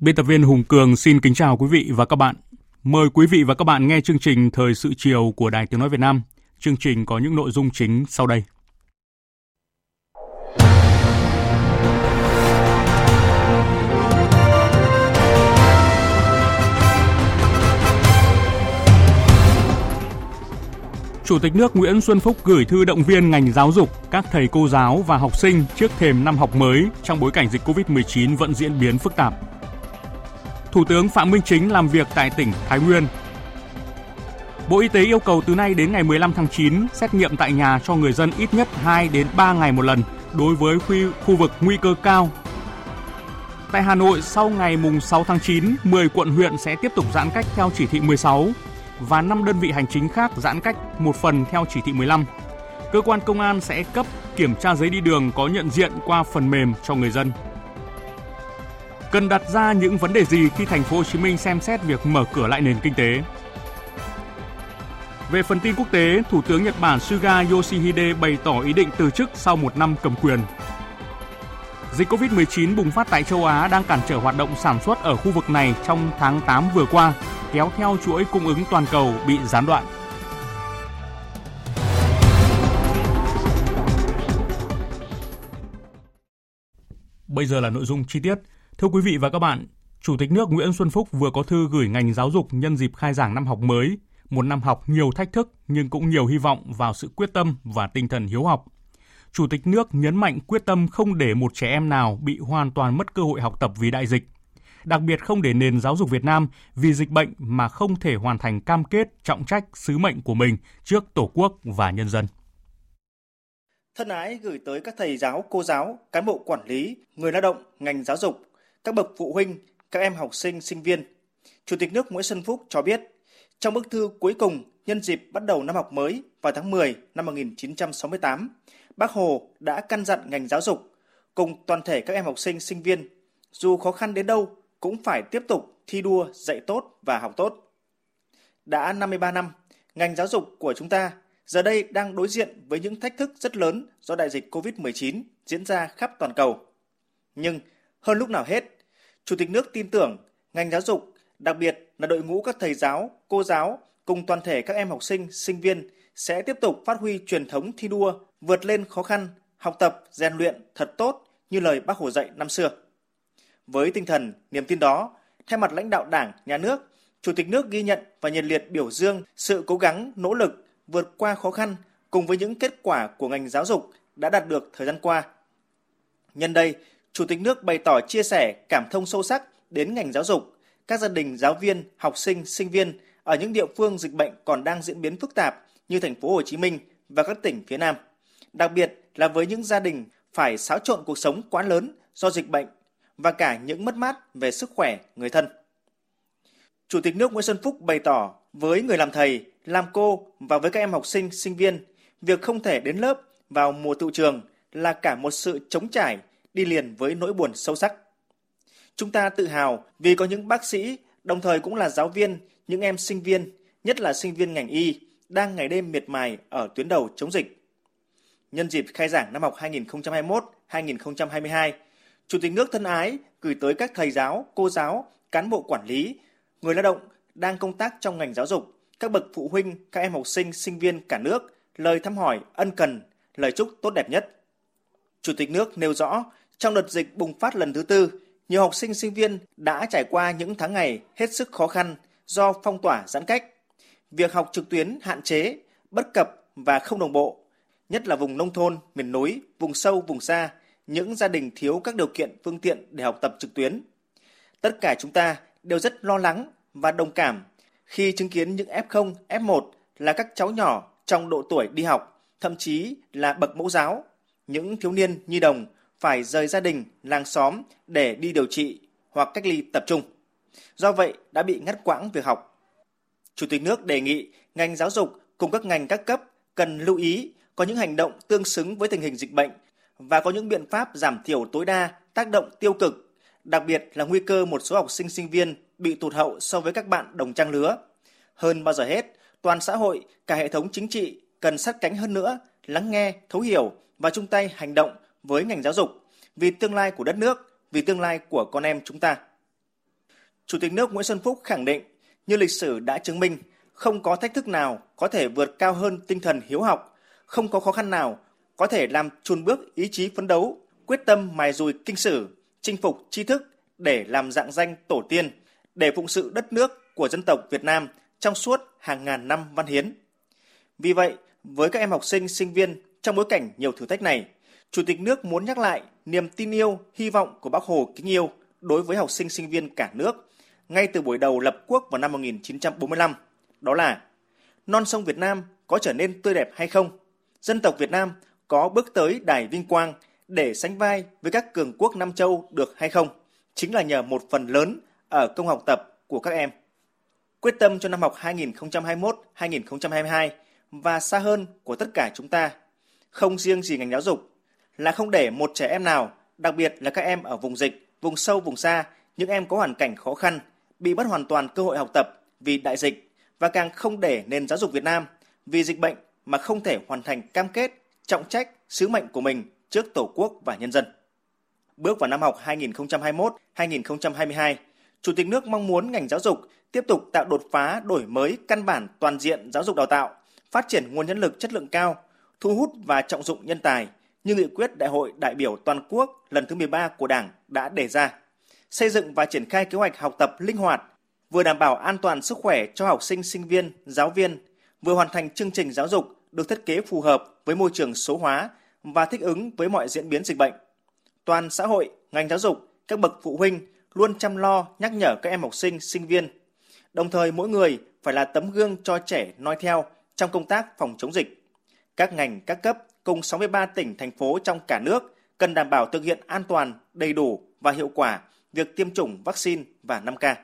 Biên tập viên Hùng Cường xin kính chào quý vị và các bạn. Mời quý vị và các bạn nghe chương trình Thời sự chiều của Đài Tiếng Nói Việt Nam. Chương trình có những nội dung chính sau đây. Chủ tịch nước Nguyễn Xuân Phúc gửi thư động viên ngành giáo dục, các thầy cô giáo và học sinh trước thềm năm học mới trong bối cảnh dịch COVID-19 vẫn diễn biến phức tạp. Thủ tướng Phạm Minh Chính làm việc tại tỉnh Thái Nguyên. Bộ Y tế yêu cầu từ nay đến ngày 15 tháng 9 xét nghiệm tại nhà cho người dân ít nhất 2 đến 3 ngày một lần đối với khu, khu vực nguy cơ cao. Tại Hà Nội, sau ngày mùng 6 tháng 9, 10 quận huyện sẽ tiếp tục giãn cách theo chỉ thị 16 và 5 đơn vị hành chính khác giãn cách một phần theo chỉ thị 15. Cơ quan công an sẽ cấp kiểm tra giấy đi đường có nhận diện qua phần mềm cho người dân. Cần đặt ra những vấn đề gì khi thành phố Hồ Chí Minh xem xét việc mở cửa lại nền kinh tế? Về phần tin quốc tế, Thủ tướng Nhật Bản Suga Yoshihide bày tỏ ý định từ chức sau một năm cầm quyền. Dịch COVID-19 bùng phát tại châu Á đang cản trở hoạt động sản xuất ở khu vực này trong tháng 8 vừa qua, kéo theo chuỗi cung ứng toàn cầu bị gián đoạn. Bây giờ là nội dung chi tiết. Thưa quý vị và các bạn, Chủ tịch nước Nguyễn Xuân Phúc vừa có thư gửi ngành giáo dục nhân dịp khai giảng năm học mới, một năm học nhiều thách thức nhưng cũng nhiều hy vọng vào sự quyết tâm và tinh thần hiếu học. Chủ tịch nước nhấn mạnh quyết tâm không để một trẻ em nào bị hoàn toàn mất cơ hội học tập vì đại dịch. Đặc biệt không để nền giáo dục Việt Nam vì dịch bệnh mà không thể hoàn thành cam kết trọng trách sứ mệnh của mình trước Tổ quốc và nhân dân. Thân ái gửi tới các thầy giáo, cô giáo, cán bộ quản lý, người lao động, ngành giáo dục, các bậc phụ huynh, các em học sinh, sinh viên. Chủ tịch nước Nguyễn Xuân Phúc cho biết, trong bức thư cuối cùng nhân dịp bắt đầu năm học mới vào tháng 10 năm 1968, Bác Hồ đã căn dặn ngành giáo dục cùng toàn thể các em học sinh, sinh viên, dù khó khăn đến đâu cũng phải tiếp tục thi đua dạy tốt và học tốt. Đã 53 năm, ngành giáo dục của chúng ta giờ đây đang đối diện với những thách thức rất lớn do đại dịch COVID-19 diễn ra khắp toàn cầu. Nhưng hơn lúc nào hết, Chủ tịch nước tin tưởng ngành giáo dục, đặc biệt là đội ngũ các thầy giáo, cô giáo cùng toàn thể các em học sinh, sinh viên sẽ tiếp tục phát huy truyền thống thi đua, vượt lên khó khăn, học tập, rèn luyện thật tốt như lời Bác Hồ dạy năm xưa. Với tinh thần, niềm tin đó, thay mặt lãnh đạo Đảng, Nhà nước, Chủ tịch nước ghi nhận và nhiệt liệt biểu dương sự cố gắng, nỗ lực vượt qua khó khăn cùng với những kết quả của ngành giáo dục đã đạt được thời gian qua. Nhân đây, Chủ tịch nước bày tỏ chia sẻ cảm thông sâu sắc đến ngành giáo dục, các gia đình giáo viên, học sinh, sinh viên ở những địa phương dịch bệnh còn đang diễn biến phức tạp như thành phố Hồ Chí Minh và các tỉnh phía Nam. Đặc biệt là với những gia đình phải xáo trộn cuộc sống quá lớn do dịch bệnh và cả những mất mát về sức khỏe người thân. Chủ tịch nước Nguyễn Xuân Phúc bày tỏ với người làm thầy, làm cô và với các em học sinh, sinh viên, việc không thể đến lớp vào mùa tự trường là cả một sự chống trải đi liền với nỗi buồn sâu sắc. Chúng ta tự hào vì có những bác sĩ, đồng thời cũng là giáo viên, những em sinh viên, nhất là sinh viên ngành y, đang ngày đêm miệt mài ở tuyến đầu chống dịch. Nhân dịp khai giảng năm học 2021-2022, Chủ tịch nước thân ái gửi tới các thầy giáo, cô giáo, cán bộ quản lý, người lao động đang công tác trong ngành giáo dục, các bậc phụ huynh, các em học sinh, sinh viên cả nước lời thăm hỏi ân cần, lời chúc tốt đẹp nhất. Chủ tịch nước nêu rõ, trong đợt dịch bùng phát lần thứ tư, nhiều học sinh sinh viên đã trải qua những tháng ngày hết sức khó khăn do phong tỏa giãn cách. Việc học trực tuyến hạn chế, bất cập và không đồng bộ, nhất là vùng nông thôn, miền núi, vùng sâu, vùng xa, những gia đình thiếu các điều kiện phương tiện để học tập trực tuyến. Tất cả chúng ta đều rất lo lắng và đồng cảm khi chứng kiến những F0, F1 là các cháu nhỏ trong độ tuổi đi học, thậm chí là bậc mẫu giáo, những thiếu niên nhi đồng phải rời gia đình, làng xóm để đi điều trị hoặc cách ly tập trung. Do vậy đã bị ngắt quãng việc học. Chủ tịch nước đề nghị ngành giáo dục cùng các ngành các cấp cần lưu ý có những hành động tương xứng với tình hình dịch bệnh và có những biện pháp giảm thiểu tối đa tác động tiêu cực, đặc biệt là nguy cơ một số học sinh sinh viên bị tụt hậu so với các bạn đồng trang lứa. Hơn bao giờ hết, toàn xã hội, cả hệ thống chính trị cần sát cánh hơn nữa, lắng nghe, thấu hiểu và chung tay hành động với ngành giáo dục vì tương lai của đất nước, vì tương lai của con em chúng ta. Chủ tịch nước Nguyễn Xuân Phúc khẳng định, như lịch sử đã chứng minh, không có thách thức nào có thể vượt cao hơn tinh thần hiếu học, không có khó khăn nào có thể làm chùn bước ý chí phấn đấu, quyết tâm mài dùi kinh sử, chinh phục tri thức để làm dạng danh tổ tiên, để phụng sự đất nước của dân tộc Việt Nam trong suốt hàng ngàn năm văn hiến. Vì vậy, với các em học sinh, sinh viên trong bối cảnh nhiều thử thách này, Chủ tịch nước muốn nhắc lại niềm tin yêu, hy vọng của Bác Hồ kính yêu đối với học sinh sinh viên cả nước ngay từ buổi đầu lập quốc vào năm 1945. Đó là non sông Việt Nam có trở nên tươi đẹp hay không? Dân tộc Việt Nam có bước tới đài vinh quang để sánh vai với các cường quốc Nam Châu được hay không? Chính là nhờ một phần lớn ở công học tập của các em. Quyết tâm cho năm học 2021-2022 và xa hơn của tất cả chúng ta, không riêng gì ngành giáo dục, là không để một trẻ em nào, đặc biệt là các em ở vùng dịch, vùng sâu, vùng xa, những em có hoàn cảnh khó khăn, bị mất hoàn toàn cơ hội học tập vì đại dịch và càng không để nền giáo dục Việt Nam vì dịch bệnh mà không thể hoàn thành cam kết, trọng trách, sứ mệnh của mình trước Tổ quốc và nhân dân. Bước vào năm học 2021-2022, Chủ tịch nước mong muốn ngành giáo dục tiếp tục tạo đột phá đổi mới căn bản toàn diện giáo dục đào tạo, phát triển nguồn nhân lực chất lượng cao, thu hút và trọng dụng nhân tài như nghị quyết Đại hội đại biểu toàn quốc lần thứ 13 của Đảng đã đề ra. Xây dựng và triển khai kế hoạch học tập linh hoạt, vừa đảm bảo an toàn sức khỏe cho học sinh, sinh viên, giáo viên, vừa hoàn thành chương trình giáo dục được thiết kế phù hợp với môi trường số hóa và thích ứng với mọi diễn biến dịch bệnh. Toàn xã hội, ngành giáo dục, các bậc phụ huynh luôn chăm lo nhắc nhở các em học sinh, sinh viên. Đồng thời mỗi người phải là tấm gương cho trẻ noi theo trong công tác phòng chống dịch. Các ngành, các cấp cùng 63 tỉnh, thành phố trong cả nước cần đảm bảo thực hiện an toàn, đầy đủ và hiệu quả việc tiêm chủng vaccine và 5K.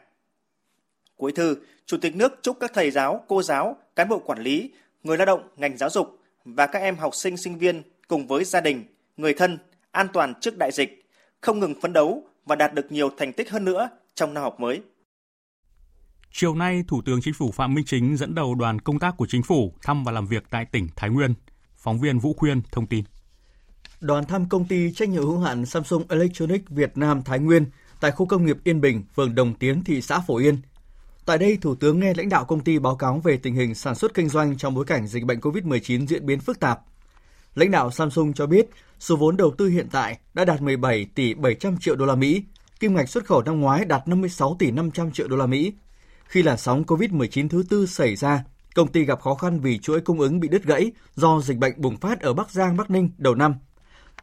Cuối thư, Chủ tịch nước chúc các thầy giáo, cô giáo, cán bộ quản lý, người lao động, ngành giáo dục và các em học sinh, sinh viên cùng với gia đình, người thân an toàn trước đại dịch, không ngừng phấn đấu và đạt được nhiều thành tích hơn nữa trong năm học mới. Chiều nay, Thủ tướng Chính phủ Phạm Minh Chính dẫn đầu đoàn công tác của Chính phủ thăm và làm việc tại tỉnh Thái Nguyên. Phóng viên Vũ Khuyên thông tin. Đoàn thăm công ty trách nhiệm hữu hạn Samsung Electronics Việt Nam Thái Nguyên tại khu công nghiệp Yên Bình, phường Đồng Tiến, thị xã Phổ Yên. Tại đây, Thủ tướng nghe lãnh đạo công ty báo cáo về tình hình sản xuất kinh doanh trong bối cảnh dịch bệnh COVID-19 diễn biến phức tạp. Lãnh đạo Samsung cho biết, số vốn đầu tư hiện tại đã đạt 17 tỷ 700 triệu đô la Mỹ, kim ngạch xuất khẩu năm ngoái đạt 56 tỷ 500 triệu đô la Mỹ. Khi làn sóng COVID-19 thứ tư xảy ra, công ty gặp khó khăn vì chuỗi cung ứng bị đứt gãy do dịch bệnh bùng phát ở Bắc Giang, Bắc Ninh đầu năm.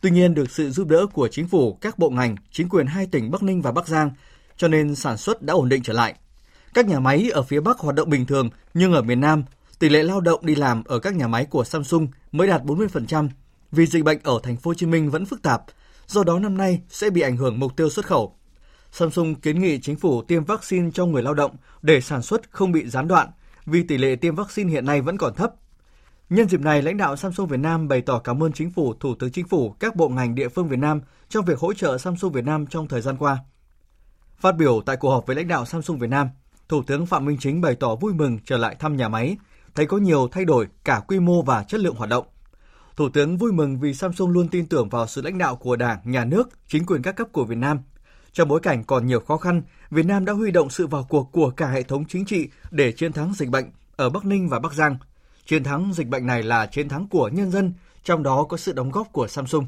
Tuy nhiên, được sự giúp đỡ của chính phủ, các bộ ngành, chính quyền hai tỉnh Bắc Ninh và Bắc Giang, cho nên sản xuất đã ổn định trở lại. Các nhà máy ở phía Bắc hoạt động bình thường, nhưng ở miền Nam, tỷ lệ lao động đi làm ở các nhà máy của Samsung mới đạt 40% vì dịch bệnh ở thành phố Hồ Chí Minh vẫn phức tạp, do đó năm nay sẽ bị ảnh hưởng mục tiêu xuất khẩu. Samsung kiến nghị chính phủ tiêm vaccine cho người lao động để sản xuất không bị gián đoạn vì tỷ lệ tiêm vaccine hiện nay vẫn còn thấp. Nhân dịp này, lãnh đạo Samsung Việt Nam bày tỏ cảm ơn chính phủ, thủ tướng chính phủ, các bộ ngành địa phương Việt Nam trong việc hỗ trợ Samsung Việt Nam trong thời gian qua. Phát biểu tại cuộc họp với lãnh đạo Samsung Việt Nam, Thủ tướng Phạm Minh Chính bày tỏ vui mừng trở lại thăm nhà máy, thấy có nhiều thay đổi cả quy mô và chất lượng hoạt động. Thủ tướng vui mừng vì Samsung luôn tin tưởng vào sự lãnh đạo của Đảng, Nhà nước, chính quyền các cấp của Việt Nam. Trong bối cảnh còn nhiều khó khăn, Việt Nam đã huy động sự vào cuộc của cả hệ thống chính trị để chiến thắng dịch bệnh ở Bắc Ninh và Bắc Giang. Chiến thắng dịch bệnh này là chiến thắng của nhân dân, trong đó có sự đóng góp của Samsung.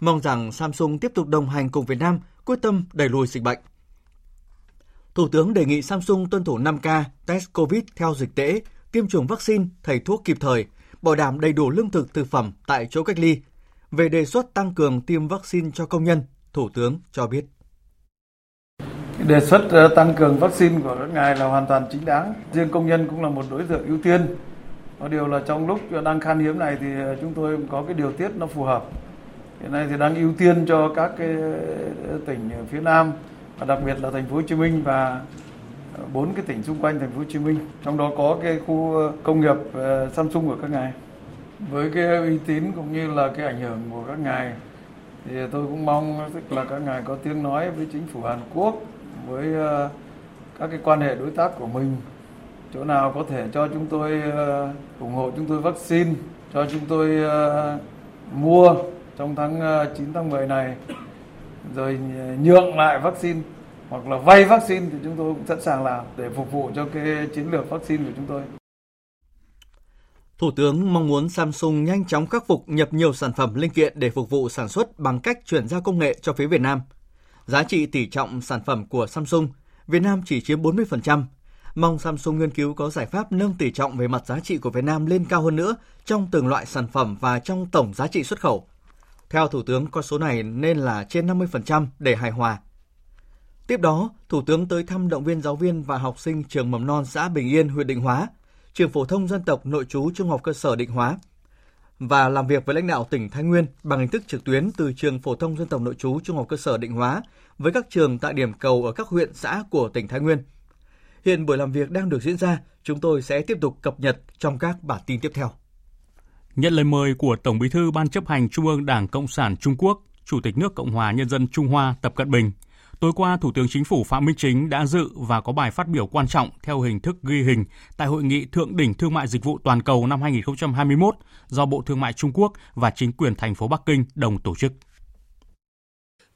Mong rằng Samsung tiếp tục đồng hành cùng Việt Nam, quyết tâm đẩy lùi dịch bệnh. Thủ tướng đề nghị Samsung tuân thủ 5K, test COVID theo dịch tễ, tiêm chủng vaccine, thầy thuốc kịp thời, bảo đảm đầy đủ lương thực thực phẩm tại chỗ cách ly. Về đề xuất tăng cường tiêm vaccine cho công nhân, Thủ tướng cho biết. Đề xuất ờ, tăng cường vaccine của các ngài là hoàn toàn chính đáng. Riêng công nhân cũng là một đối tượng ưu tiên. Có điều là trong lúc đang khan hiếm này thì ờ, chúng tôi có cái điều tiết nó phù hợp. Hiện nay thì đang ưu tiên cho các cái ờ, tỉnh phía Nam và đặc biệt là thành phố Hồ Chí Minh và bốn cái tỉnh xung quanh thành phố Hồ Chí Minh. Trong đó có cái khu công nghiệp Samsung của các ngài. Với cái uy tín cũng như là cái ảnh hưởng của các ngài thì tôi cũng mong tức là các ngài có tiếng nói với chính phủ Hàn Quốc với ờ, các cái quan hệ đối tác của mình. Chỗ nào có thể cho chúng tôi ờ, ủng hộ chúng tôi vaccine, cho chúng tôi ờ, mua trong tháng 9 tháng 10 này. Rồi nhượng lại vaccine hoặc là vay vaccine thì chúng tôi cũng sẵn sàng làm để phục vụ cho cái chiến lược vaccine của chúng tôi. Thủ tướng mong muốn Samsung nhanh chóng khắc phục nhập nhiều sản phẩm linh kiện để phục vụ sản xuất bằng cách chuyển giao công nghệ cho phía Việt Nam – Giá trị tỷ trọng sản phẩm của Samsung, Việt Nam chỉ chiếm 40%. Mong Samsung nghiên cứu có giải pháp nâng tỷ trọng về mặt giá trị của Việt Nam lên cao hơn nữa trong từng loại sản phẩm và trong tổng giá trị xuất khẩu. Theo Thủ tướng, con số này nên là trên 50% để hài hòa. Tiếp đó, Thủ tướng tới thăm động viên giáo viên và học sinh trường mầm non xã Bình Yên, huyện Định Hóa, trường phổ thông dân tộc nội trú trung học cơ sở Định Hóa, và làm việc với lãnh đạo tỉnh Thái Nguyên bằng hình thức trực tuyến từ trường phổ thông dân tộc nội trú trung học cơ sở Định Hóa với các trường tại điểm cầu ở các huyện xã của tỉnh Thái Nguyên. Hiện buổi làm việc đang được diễn ra, chúng tôi sẽ tiếp tục cập nhật trong các bản tin tiếp theo. Nhận lời mời của Tổng Bí thư Ban chấp hành Trung ương Đảng Cộng sản Trung Quốc, Chủ tịch nước Cộng hòa Nhân dân Trung Hoa Tập Cận Bình Tối qua, Thủ tướng Chính phủ Phạm Minh Chính đã dự và có bài phát biểu quan trọng theo hình thức ghi hình tại Hội nghị Thượng đỉnh Thương mại Dịch vụ Toàn cầu năm 2021 do Bộ Thương mại Trung Quốc và chính quyền thành phố Bắc Kinh đồng tổ chức.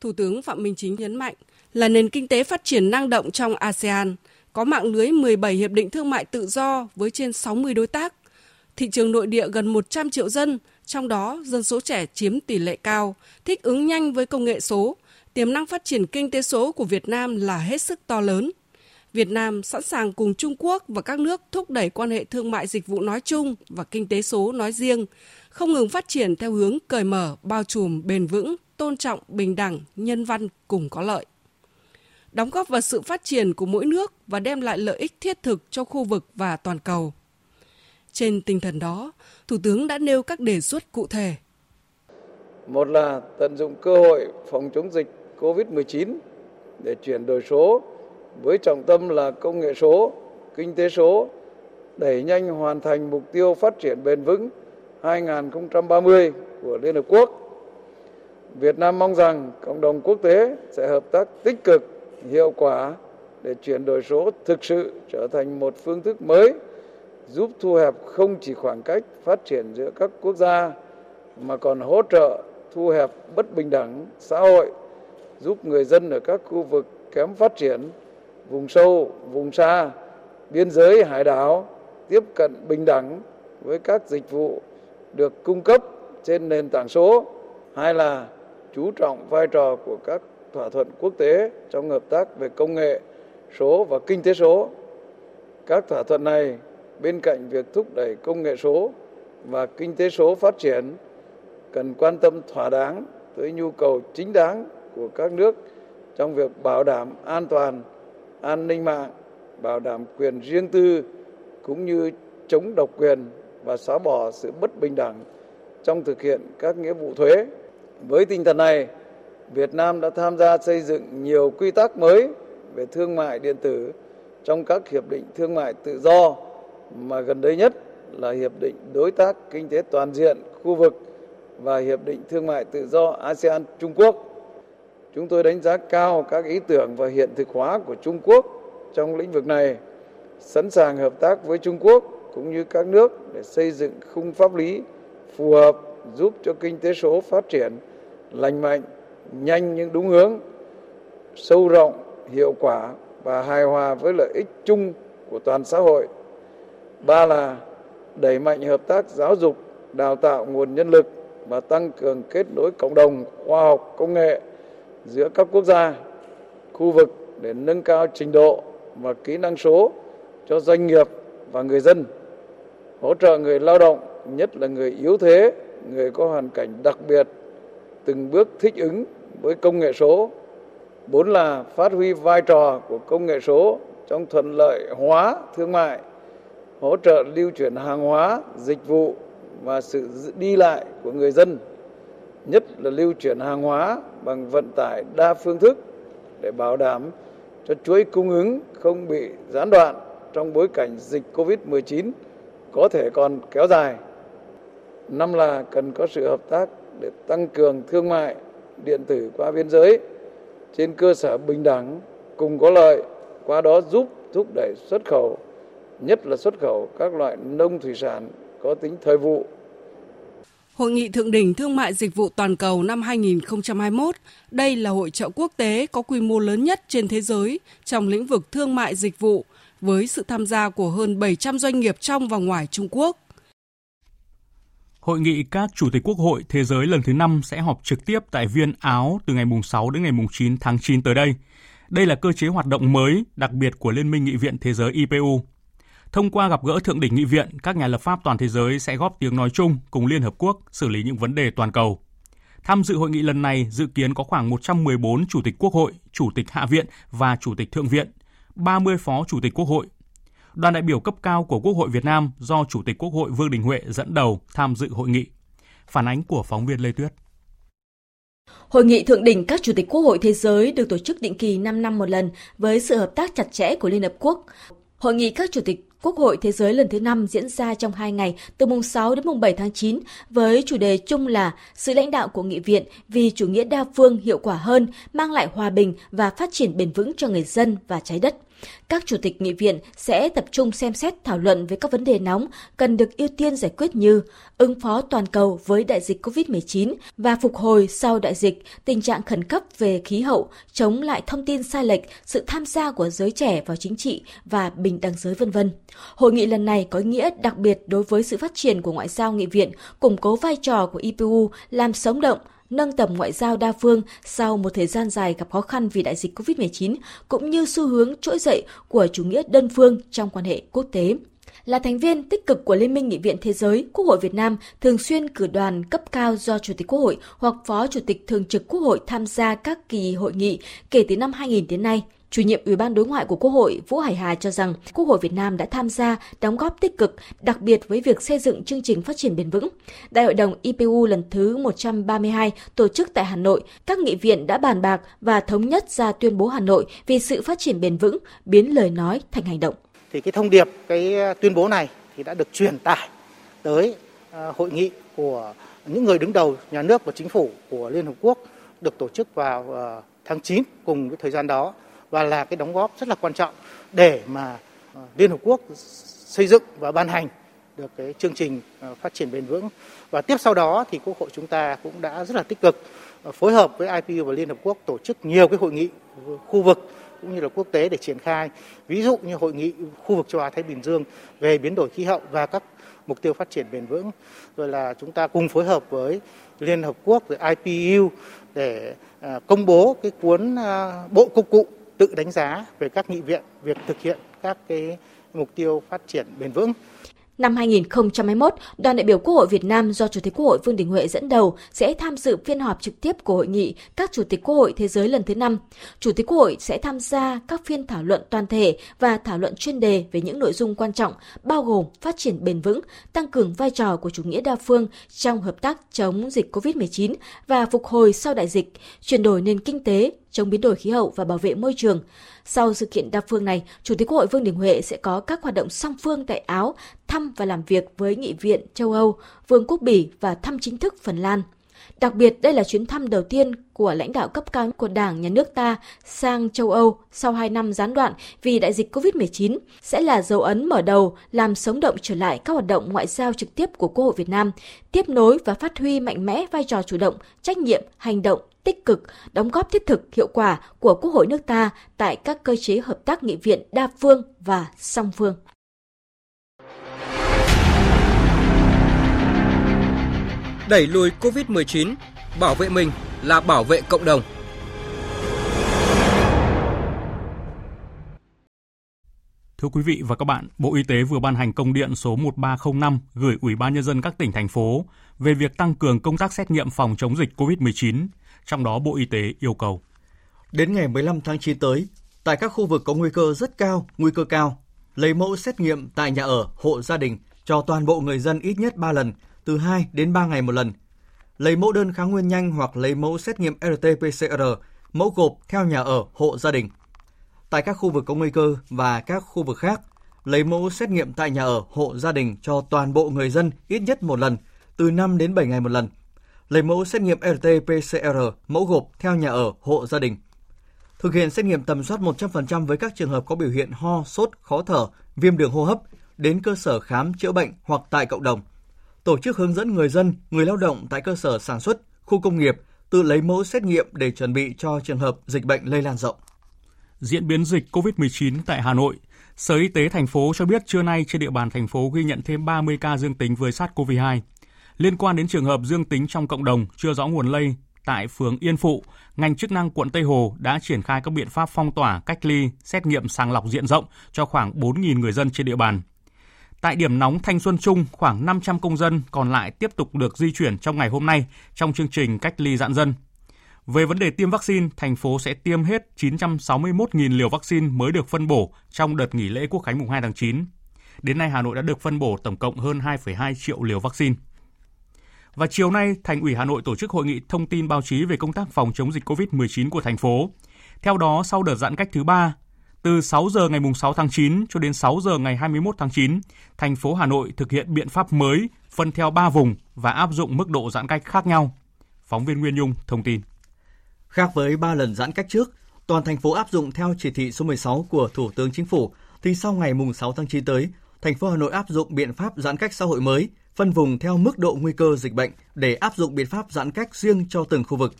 Thủ tướng Phạm Minh Chính nhấn mạnh là nền kinh tế phát triển năng động trong ASEAN, có mạng lưới 17 hiệp định thương mại tự do với trên 60 đối tác, thị trường nội địa gần 100 triệu dân, trong đó dân số trẻ chiếm tỷ lệ cao, thích ứng nhanh với công nghệ số, tiềm năng phát triển kinh tế số của Việt Nam là hết sức to lớn. Việt Nam sẵn sàng cùng Trung Quốc và các nước thúc đẩy quan hệ thương mại dịch vụ nói chung và kinh tế số nói riêng, không ngừng phát triển theo hướng cởi mở, bao trùm, bền vững, tôn trọng, bình đẳng, nhân văn cùng có lợi. Đóng góp vào sự phát triển của mỗi nước và đem lại lợi ích thiết thực cho khu vực và toàn cầu. Trên tinh thần đó, Thủ tướng đã nêu các đề xuất cụ thể. Một là tận dụng cơ hội phòng chống dịch COVID-19 để chuyển đổi số với trọng tâm là công nghệ số, kinh tế số, đẩy nhanh hoàn thành mục tiêu phát triển bền vững 2030 của Liên Hợp Quốc. Việt Nam mong rằng cộng đồng quốc tế sẽ hợp tác tích cực, hiệu quả để chuyển đổi số thực sự trở thành một phương thức mới giúp thu hẹp không chỉ khoảng cách phát triển giữa các quốc gia mà còn hỗ trợ thu hẹp bất bình đẳng xã hội giúp người dân ở các khu vực kém phát triển, vùng sâu, vùng xa, biên giới hải đảo tiếp cận bình đẳng với các dịch vụ được cung cấp trên nền tảng số hay là chú trọng vai trò của các thỏa thuận quốc tế trong hợp tác về công nghệ số và kinh tế số. Các thỏa thuận này bên cạnh việc thúc đẩy công nghệ số và kinh tế số phát triển cần quan tâm thỏa đáng tới nhu cầu chính đáng của các nước trong việc bảo đảm an toàn, an ninh mạng, bảo đảm quyền riêng tư cũng như chống độc quyền và xóa bỏ sự bất bình đẳng trong thực hiện các nghĩa vụ thuế. Với tinh thần này, Việt Nam đã tham gia xây dựng nhiều quy tắc mới về thương mại điện tử trong các hiệp định thương mại tự do mà gần đây nhất là hiệp định đối tác kinh tế toàn diện khu vực và hiệp định thương mại tự do ASEAN Trung Quốc. Chúng tôi đánh giá cao các ý tưởng và hiện thực hóa của Trung Quốc trong lĩnh vực này, sẵn sàng hợp tác với Trung Quốc cũng như các nước để xây dựng khung pháp lý phù hợp giúp cho kinh tế số phát triển lành mạnh, nhanh nhưng đúng hướng, sâu rộng, hiệu quả và hài hòa với lợi ích chung của toàn xã hội. Ba là đẩy mạnh hợp tác giáo dục, đào tạo nguồn nhân lực và tăng cường kết nối cộng đồng khoa học công nghệ giữa các quốc gia, khu vực để nâng cao trình độ và kỹ năng số cho doanh nghiệp và người dân, hỗ trợ người lao động, nhất là người yếu thế, người có hoàn cảnh đặc biệt từng bước thích ứng với công nghệ số. Bốn là phát huy vai trò của công nghệ số trong thuận lợi hóa thương mại, hỗ trợ lưu chuyển hàng hóa, dịch vụ và sự đi lại của người dân, nhất là lưu chuyển hàng hóa bằng vận tải đa phương thức để bảo đảm cho chuỗi cung ứng không bị gián đoạn trong bối cảnh dịch Covid-19 có thể còn kéo dài. Năm là cần có sự hợp tác để tăng cường thương mại điện tử qua biên giới trên cơ sở bình đẳng cùng có lợi, qua đó giúp thúc đẩy xuất khẩu, nhất là xuất khẩu các loại nông thủy sản có tính thời vụ. Hội nghị thượng đỉnh thương mại dịch vụ toàn cầu năm 2021, đây là hội trợ quốc tế có quy mô lớn nhất trên thế giới trong lĩnh vực thương mại dịch vụ với sự tham gia của hơn 700 doanh nghiệp trong và ngoài Trung Quốc. Hội nghị các chủ tịch quốc hội thế giới lần thứ 5 sẽ họp trực tiếp tại Viên, Áo từ ngày 6 đến ngày 9 tháng 9 tới đây. Đây là cơ chế hoạt động mới, đặc biệt của Liên minh Nghị viện Thế giới IPU. Thông qua gặp gỡ thượng đỉnh nghị viện, các nhà lập pháp toàn thế giới sẽ góp tiếng nói chung cùng Liên Hợp Quốc xử lý những vấn đề toàn cầu. Tham dự hội nghị lần này dự kiến có khoảng 114 chủ tịch quốc hội, chủ tịch hạ viện và chủ tịch thượng viện, 30 phó chủ tịch quốc hội. Đoàn đại biểu cấp cao của Quốc hội Việt Nam do Chủ tịch Quốc hội Vương Đình Huệ dẫn đầu tham dự hội nghị. Phản ánh của phóng viên Lê Tuyết. Hội nghị thượng đỉnh các chủ tịch quốc hội thế giới được tổ chức định kỳ 5 năm một lần với sự hợp tác chặt chẽ của Liên Hợp Quốc. Hội nghị các chủ tịch Quốc hội Thế giới lần thứ 5 diễn ra trong 2 ngày từ mùng 6 đến mùng 7 tháng 9 với chủ đề chung là sự lãnh đạo của nghị viện vì chủ nghĩa đa phương hiệu quả hơn, mang lại hòa bình và phát triển bền vững cho người dân và trái đất. Các chủ tịch nghị viện sẽ tập trung xem xét thảo luận về các vấn đề nóng cần được ưu tiên giải quyết như ứng phó toàn cầu với đại dịch COVID-19 và phục hồi sau đại dịch, tình trạng khẩn cấp về khí hậu, chống lại thông tin sai lệch, sự tham gia của giới trẻ vào chính trị và bình đẳng giới vân vân. Hội nghị lần này có ý nghĩa đặc biệt đối với sự phát triển của ngoại giao nghị viện, củng cố vai trò của IPU làm sống động nâng tầm ngoại giao đa phương sau một thời gian dài gặp khó khăn vì đại dịch COVID-19, cũng như xu hướng trỗi dậy của chủ nghĩa đơn phương trong quan hệ quốc tế. Là thành viên tích cực của Liên minh Nghị viện Thế giới, Quốc hội Việt Nam thường xuyên cử đoàn cấp cao do Chủ tịch Quốc hội hoặc Phó Chủ tịch Thường trực Quốc hội tham gia các kỳ hội nghị kể từ năm 2000 đến nay. Chủ nhiệm Ủy ban Đối ngoại của Quốc hội Vũ Hải Hà cho rằng Quốc hội Việt Nam đã tham gia đóng góp tích cực, đặc biệt với việc xây dựng chương trình phát triển bền vững. Đại hội đồng IPU lần thứ 132 tổ chức tại Hà Nội, các nghị viện đã bàn bạc và thống nhất ra tuyên bố Hà Nội vì sự phát triển bền vững, biến lời nói thành hành động. Thì cái thông điệp, cái ờ, tuyên bố này thì đã được truyền tải tới ờ, hội nghị của những người đứng đầu nhà nước và chính phủ của Liên Hợp Quốc được tổ chức vào ờ, tháng 9 cùng với thời gian đó và là cái đóng góp rất là quan trọng để mà ờ, Liên Hợp Quốc xây dựng và ban hành được cái chương trình ờ, phát triển bền vững. Và tiếp sau đó thì Quốc hội chúng ta cũng đã rất là tích cực ờ, phối hợp với IPU và Liên Hợp Quốc tổ chức nhiều cái hội nghị khu vực cũng như là quốc tế để triển khai. Ví dụ như hội nghị khu vực châu Á Thái Bình Dương về biến đổi khí hậu và các mục tiêu phát triển bền vững. Rồi là chúng ta cùng phối hợp với Liên Hợp Quốc, rồi IPU để công bố cái cuốn bộ công cụ tự đánh giá về các nghị viện, việc thực hiện các cái mục tiêu phát triển bền vững. Năm 2021, đoàn đại biểu Quốc hội Việt Nam do Chủ tịch Quốc hội Vương Đình Huệ dẫn đầu sẽ tham dự phiên họp trực tiếp của hội nghị các Chủ tịch Quốc hội Thế giới lần thứ 5. Chủ tịch Quốc hội sẽ tham gia các phiên thảo luận toàn thể và thảo luận chuyên đề về những nội dung quan trọng bao gồm phát triển bền vững, tăng cường vai trò của chủ nghĩa đa phương trong hợp tác chống dịch COVID-19 và phục hồi sau đại dịch, chuyển đổi nền kinh tế, chống biến đổi khí hậu và bảo vệ môi trường. Sau sự kiện đa phương này, Chủ tịch Quốc hội Vương Đình Huệ sẽ có các hoạt động song phương tại Áo, thăm và làm việc với Nghị viện châu Âu, Vương quốc Bỉ và thăm chính thức Phần Lan. Đặc biệt, đây là chuyến thăm đầu tiên của lãnh đạo cấp cao của Đảng, Nhà nước ta sang châu Âu sau 2 năm gián đoạn vì đại dịch COVID-19 sẽ là dấu ấn mở đầu làm sống động trở lại các hoạt động ngoại giao trực tiếp của Quốc hội Việt Nam, tiếp nối và phát huy mạnh mẽ vai trò chủ động, trách nhiệm, hành động tích cực, đóng góp thiết thực hiệu quả của Quốc hội nước ta tại các cơ chế hợp tác nghị viện đa phương và song phương. Đẩy lùi COVID-19, bảo vệ mình là bảo vệ cộng đồng. Thưa quý vị và các bạn, Bộ Y tế vừa ban hành công điện số 1305 gửi Ủy ban nhân dân các tỉnh thành phố về việc tăng cường công tác xét nghiệm phòng chống dịch COVID-19, trong đó Bộ Y tế yêu cầu Đến ngày 15 tháng 9 tới, tại các khu vực có nguy cơ rất cao, nguy cơ cao, lấy mẫu xét nghiệm tại nhà ở, hộ gia đình cho toàn bộ người dân ít nhất 3 lần, từ 2 đến 3 ngày một lần. Lấy mẫu đơn kháng nguyên nhanh hoặc lấy mẫu xét nghiệm RT-PCR, mẫu gộp theo nhà ở, hộ gia đình. Tại các khu vực có nguy cơ và các khu vực khác, lấy mẫu xét nghiệm tại nhà ở, hộ gia đình cho toàn bộ người dân ít nhất một lần, từ 5 đến 7 ngày một lần. Lấy mẫu xét nghiệm RT-PCR, mẫu gộp theo nhà ở, hộ gia đình thực hiện xét nghiệm tầm soát 100% với các trường hợp có biểu hiện ho, sốt, khó thở, viêm đường hô hấp đến cơ sở khám chữa bệnh hoặc tại cộng đồng. Tổ chức hướng dẫn người dân, người lao động tại cơ sở sản xuất, khu công nghiệp tự lấy mẫu xét nghiệm để chuẩn bị cho trường hợp dịch bệnh lây lan rộng. Diễn biến dịch COVID-19 tại Hà Nội, Sở Y tế thành phố cho biết trưa nay trên địa bàn thành phố ghi nhận thêm 30 ca dương tính với SARS-CoV-2. Liên quan đến trường hợp dương tính trong cộng đồng chưa rõ nguồn lây tại phường Yên Phụ, ngành chức năng quận Tây Hồ đã triển khai các biện pháp phong tỏa, cách ly, xét nghiệm sàng lọc diện rộng cho khoảng 4.000 người dân trên địa bàn. Tại điểm nóng Thanh Xuân Trung, khoảng 500 công dân còn lại tiếp tục được di chuyển trong ngày hôm nay trong chương trình cách ly dạn dân. Về vấn đề tiêm vaccine, thành phố sẽ tiêm hết 961.000 liều vaccine mới được phân bổ trong đợt nghỉ lễ Quốc khánh mùng 2 tháng 9. Đến nay Hà Nội đã được phân bổ tổng cộng hơn 2,2 triệu liều vaccine. Và chiều nay, Thành ủy Hà Nội tổ chức hội nghị thông tin báo chí về công tác phòng chống dịch COVID-19 của thành phố. Theo đó, sau đợt giãn cách thứ ba, từ 6 giờ ngày 6 tháng 9 cho đến 6 giờ ngày 21 tháng 9, thành phố Hà Nội thực hiện biện pháp mới phân theo 3 vùng và áp dụng mức độ giãn cách khác nhau. Phóng viên Nguyên Nhung thông tin. Khác với 3 lần giãn cách trước, toàn thành phố áp dụng theo chỉ thị số 16 của Thủ tướng Chính phủ, thì sau ngày 6 tháng 9 tới, thành phố Hà Nội áp dụng biện pháp giãn cách xã hội mới phân vùng theo mức độ nguy cơ dịch bệnh để áp dụng biện pháp giãn cách riêng cho từng khu vực.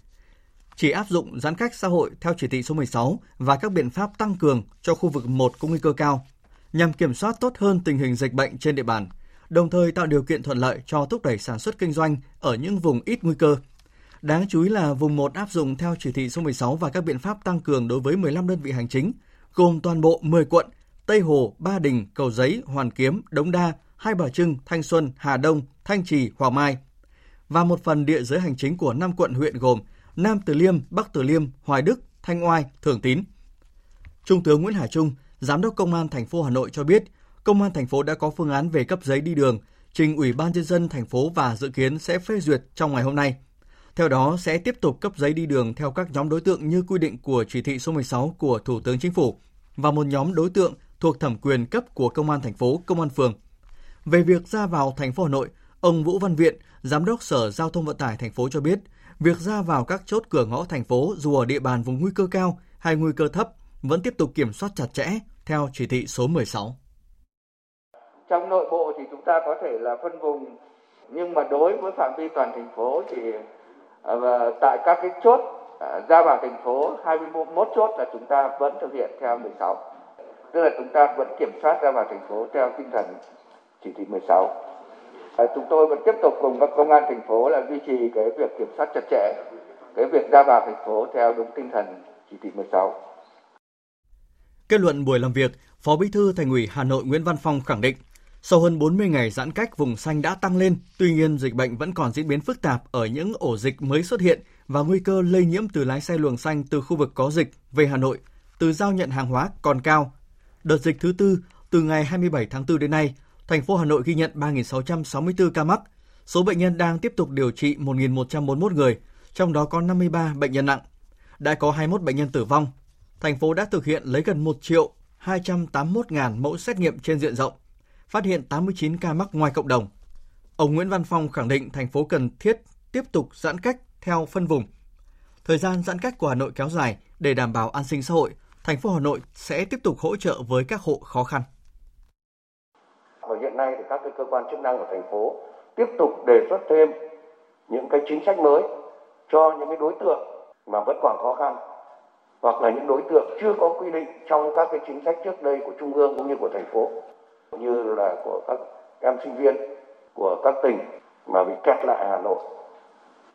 Chỉ áp dụng giãn cách xã hội theo chỉ thị số 16 và các biện pháp tăng cường cho khu vực 1 có nguy cơ cao, nhằm kiểm soát tốt hơn tình hình dịch bệnh trên địa bàn, đồng thời tạo điều kiện thuận lợi cho thúc đẩy sản xuất kinh doanh ở những vùng ít nguy cơ. Đáng chú ý là vùng 1 áp dụng theo chỉ thị số 16 và các biện pháp tăng cường đối với 15 đơn vị hành chính, gồm toàn bộ 10 quận Tây Hồ, Ba Đình, Cầu Giấy, Hoàn Kiếm, Đống Đa, Hai Bà Trưng, Thanh Xuân, Hà Đông, Thanh Trì, Hoàng Mai và một phần địa giới hành chính của năm quận huyện gồm Nam Từ Liêm, Bắc Từ Liêm, Hoài Đức, Thanh Oai, Thường Tín. Trung tướng Nguyễn Hải Trung, Giám đốc Công an thành phố Hà Nội cho biết, Công an thành phố đã có phương án về cấp giấy đi đường, trình Ủy ban nhân dân thành phố và dự kiến sẽ phê duyệt trong ngày hôm nay. Theo đó sẽ tiếp tục cấp giấy đi đường theo các nhóm đối tượng như quy định của chỉ thị số 16 của Thủ tướng Chính phủ và một nhóm đối tượng thuộc thẩm quyền cấp của Công an thành phố, Công an phường. Về việc ra vào thành phố Hà Nội, ông Vũ Văn Viện, Giám đốc Sở Giao thông Vận tải thành phố cho biết, việc ra vào các chốt cửa ngõ thành phố dù ở địa bàn vùng nguy cơ cao hay nguy cơ thấp vẫn tiếp tục kiểm soát chặt chẽ, theo chỉ thị số 16. Trong nội bộ thì chúng ta có thể là phân vùng, nhưng mà đối với phạm vi toàn thành phố thì à, tại các cái chốt à, ra vào thành phố 21 chốt là chúng ta vẫn thực hiện theo 16. Tức là chúng ta vẫn kiểm soát ra vào thành phố theo tinh thần chỉ thị 16. Ờ, chúng tôi vẫn tiếp tục cùng các công an thành phố là duy trì cái việc kiểm soát chặt chẽ cái việc ra vào thành phố theo đúng tinh thần chỉ thị 16. Kết luận buổi làm việc, Phó Bí thư Thành ủy Hà Nội Nguyễn Văn Phong khẳng định, sau hơn 40 ngày giãn cách, vùng xanh đã tăng lên, tuy nhiên dịch bệnh vẫn còn diễn biến phức tạp ở những ổ dịch mới xuất hiện và nguy cơ lây nhiễm từ lái xe luồng xanh từ khu vực có dịch về Hà Nội, từ giao nhận hàng hóa còn cao. Đợt dịch thứ tư, từ ngày 27 tháng 4 đến nay, thành phố Hà Nội ghi nhận 3.664 ca mắc. Số bệnh nhân đang tiếp tục điều trị 1.141 người, trong đó có 53 bệnh nhân nặng. Đã có 21 bệnh nhân tử vong. Thành phố đã thực hiện lấy gần 1 triệu 281.000 mẫu xét nghiệm trên diện rộng, phát hiện 89 ca mắc ngoài cộng đồng. Ông Nguyễn Văn Phong khẳng định thành phố cần thiết tiếp tục giãn cách theo phân vùng. Thời gian giãn cách của Hà Nội kéo dài để đảm bảo an sinh xã hội, thành phố Hà Nội sẽ tiếp tục hỗ trợ với các hộ khó khăn và hiện nay thì các cái cơ quan chức năng của thành phố tiếp tục đề xuất thêm những cái chính sách mới cho những cái đối tượng mà vẫn còn khó khăn, hoặc là những đối tượng chưa có quy định trong các cái chính sách trước đây của trung ương cũng như của thành phố như là của các em sinh viên của các tỉnh mà bị kẹt lại Hà Nội.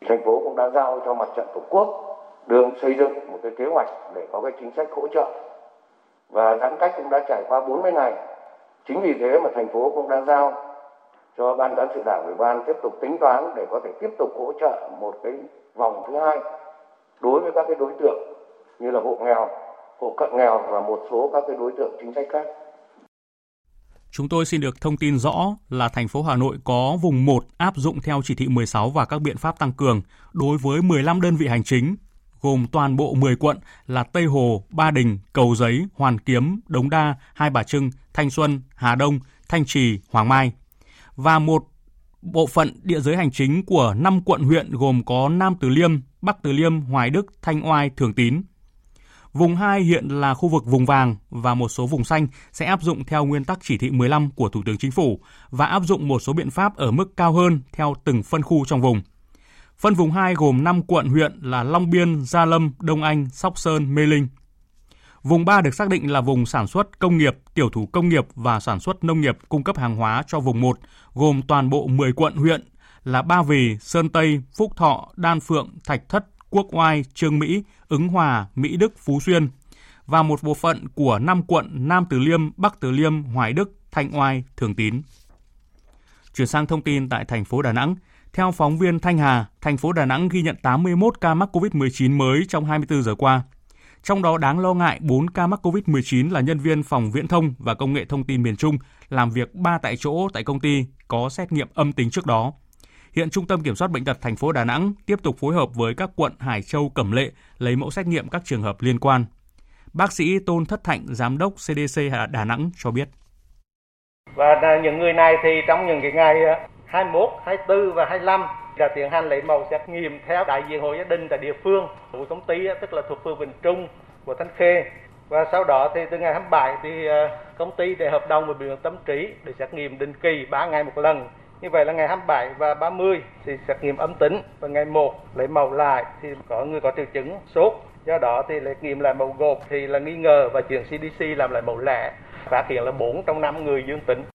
Thành phố cũng đã giao cho mặt trận Tổ quốc đường xây dựng một cái kế hoạch để có cái chính sách hỗ trợ và giãn cách cũng đã trải qua 40 ngày. Chính vì thế mà thành phố cũng đã giao cho ban cán sự đảng ủy ban tiếp tục tính toán để có thể tiếp tục hỗ trợ một cái vòng thứ hai đối với các cái đối tượng như là hộ nghèo, hộ cận nghèo và một số các cái đối tượng chính sách khác. Chúng tôi xin được thông tin rõ là thành phố Hà Nội có vùng 1 áp dụng theo chỉ thị 16 và các biện pháp tăng cường đối với 15 đơn vị hành chính gồm toàn bộ 10 quận là Tây Hồ, Ba Đình, Cầu Giấy, Hoàn Kiếm, Đống Đa, Hai Bà Trưng, Thanh Xuân, Hà Đông, Thanh Trì, Hoàng Mai và một bộ phận địa giới hành chính của 5 quận huyện gồm có Nam Từ Liêm, Bắc Từ Liêm, Hoài Đức, Thanh Oai, Thường Tín. Vùng 2 hiện là khu vực vùng vàng và một số vùng xanh sẽ áp dụng theo nguyên tắc chỉ thị 15 của Thủ tướng Chính phủ và áp dụng một số biện pháp ở mức cao hơn theo từng phân khu trong vùng. Phân vùng 2 gồm 5 quận huyện là Long Biên, Gia Lâm, Đông Anh, Sóc Sơn, Mê Linh. Vùng 3 được xác định là vùng sản xuất công nghiệp, tiểu thủ công nghiệp và sản xuất nông nghiệp cung cấp hàng hóa cho vùng 1, gồm toàn bộ 10 quận huyện là Ba Vì, Sơn Tây, Phúc Thọ, Đan Phượng, Thạch Thất, Quốc Oai, Trương Mỹ, Ứng Hòa, Mỹ Đức, Phú Xuyên và một bộ phận của 5 quận Nam Từ Liêm, Bắc Từ Liêm, Hoài Đức, Thanh Oai, Thường Tín. Chuyển sang thông tin tại thành phố Đà Nẵng, theo phóng viên Thanh Hà, thành phố Đà Nẵng ghi nhận 81 ca mắc COVID-19 mới trong 24 giờ qua. Trong đó đáng lo ngại 4 ca mắc COVID-19 là nhân viên phòng viễn thông và công nghệ thông tin miền Trung làm việc 3 tại chỗ tại công ty có xét nghiệm âm tính trước đó. Hiện Trung tâm Kiểm soát Bệnh tật thành phố Đà Nẵng tiếp tục phối hợp với các quận Hải Châu, Cẩm Lệ lấy mẫu xét nghiệm các trường hợp liên quan. Bác sĩ Tôn Thất Thạnh, Giám đốc CDC Đà Nẵng cho biết. Và những người này thì trong những cái ngày 21, 24 và 25 là tiến hành lấy mẫu xét nghiệm theo đại diện hộ gia đình tại địa phương của công ty tức là thuộc phường Bình Trung của Thanh Khê. Và sau đó thì từ ngày 27 thì ờ, công ty để hợp đồng với bệnh viện tâm trí để xét nghiệm định kỳ 3 ngày một lần. Như vậy là ngày 27 và 30 thì xét nghiệm âm tính và ngày 1 lấy mẫu lại thì có người có triệu chứng sốt. Do đó thì lấy nghiệm lại mẫu gộp thì là nghi ngờ và chuyển CDC làm lại mẫu lẻ. Phát hiện là 4 trong 5 người dương tính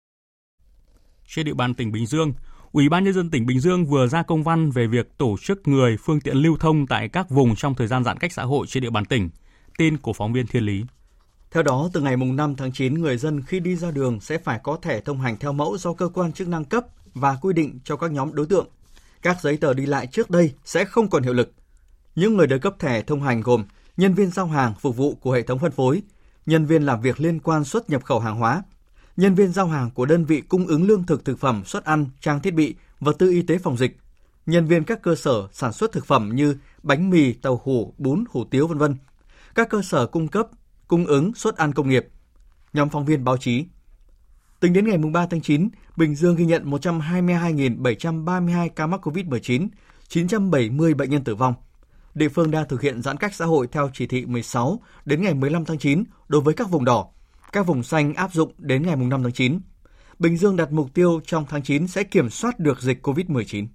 trên địa bàn tỉnh Bình Dương, Ủy ban nhân dân tỉnh Bình Dương vừa ra công văn về việc tổ chức người phương tiện lưu thông tại các vùng trong thời gian giãn cách xã hội trên địa bàn tỉnh. Tin của phóng viên Thiên Lý. Theo đó, từ ngày 5 tháng 9, người dân khi đi ra đường sẽ phải có thẻ thông hành theo mẫu do cơ quan chức năng cấp và quy định cho các nhóm đối tượng. Các giấy tờ đi lại trước đây sẽ không còn hiệu lực. Những người được cấp thẻ thông hành gồm nhân viên giao hàng phục vụ của hệ thống phân phối, nhân viên làm việc liên quan xuất nhập khẩu hàng hóa, nhân viên giao hàng của đơn vị cung ứng lương thực thực phẩm, suất ăn, trang thiết bị, vật tư y tế phòng dịch, nhân viên các cơ sở sản xuất thực phẩm như bánh mì, tàu hủ, bún, hủ tiếu vân vân, các cơ sở cung cấp, cung ứng suất ăn công nghiệp, nhóm phóng viên báo chí. Tính đến ngày 3 tháng 9, Bình Dương ghi nhận 122.732 ca mắc COVID-19, 970 bệnh nhân tử vong. Địa phương đang thực hiện giãn cách xã hội theo chỉ thị 16 đến ngày 15 tháng 9 đối với các vùng đỏ, các vùng xanh áp dụng đến ngày 5 tháng 9. Bình Dương đặt mục tiêu trong tháng 9 sẽ kiểm soát được dịch COVID-19.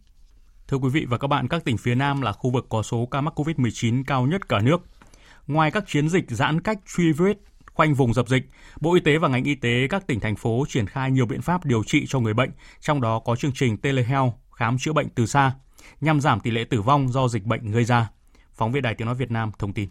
Thưa quý vị và các bạn, các tỉnh phía Nam là khu vực có số ca mắc COVID-19 cao nhất cả nước. Ngoài các chiến dịch giãn cách truy vết, khoanh vùng dập dịch, Bộ Y tế và ngành y tế các tỉnh thành phố triển khai nhiều biện pháp điều trị cho người bệnh, trong đó có chương trình telehealth khám chữa bệnh từ xa nhằm giảm tỷ lệ tử vong do dịch bệnh gây ra. Phóng viên Đài Tiếng nói Việt Nam thông tin.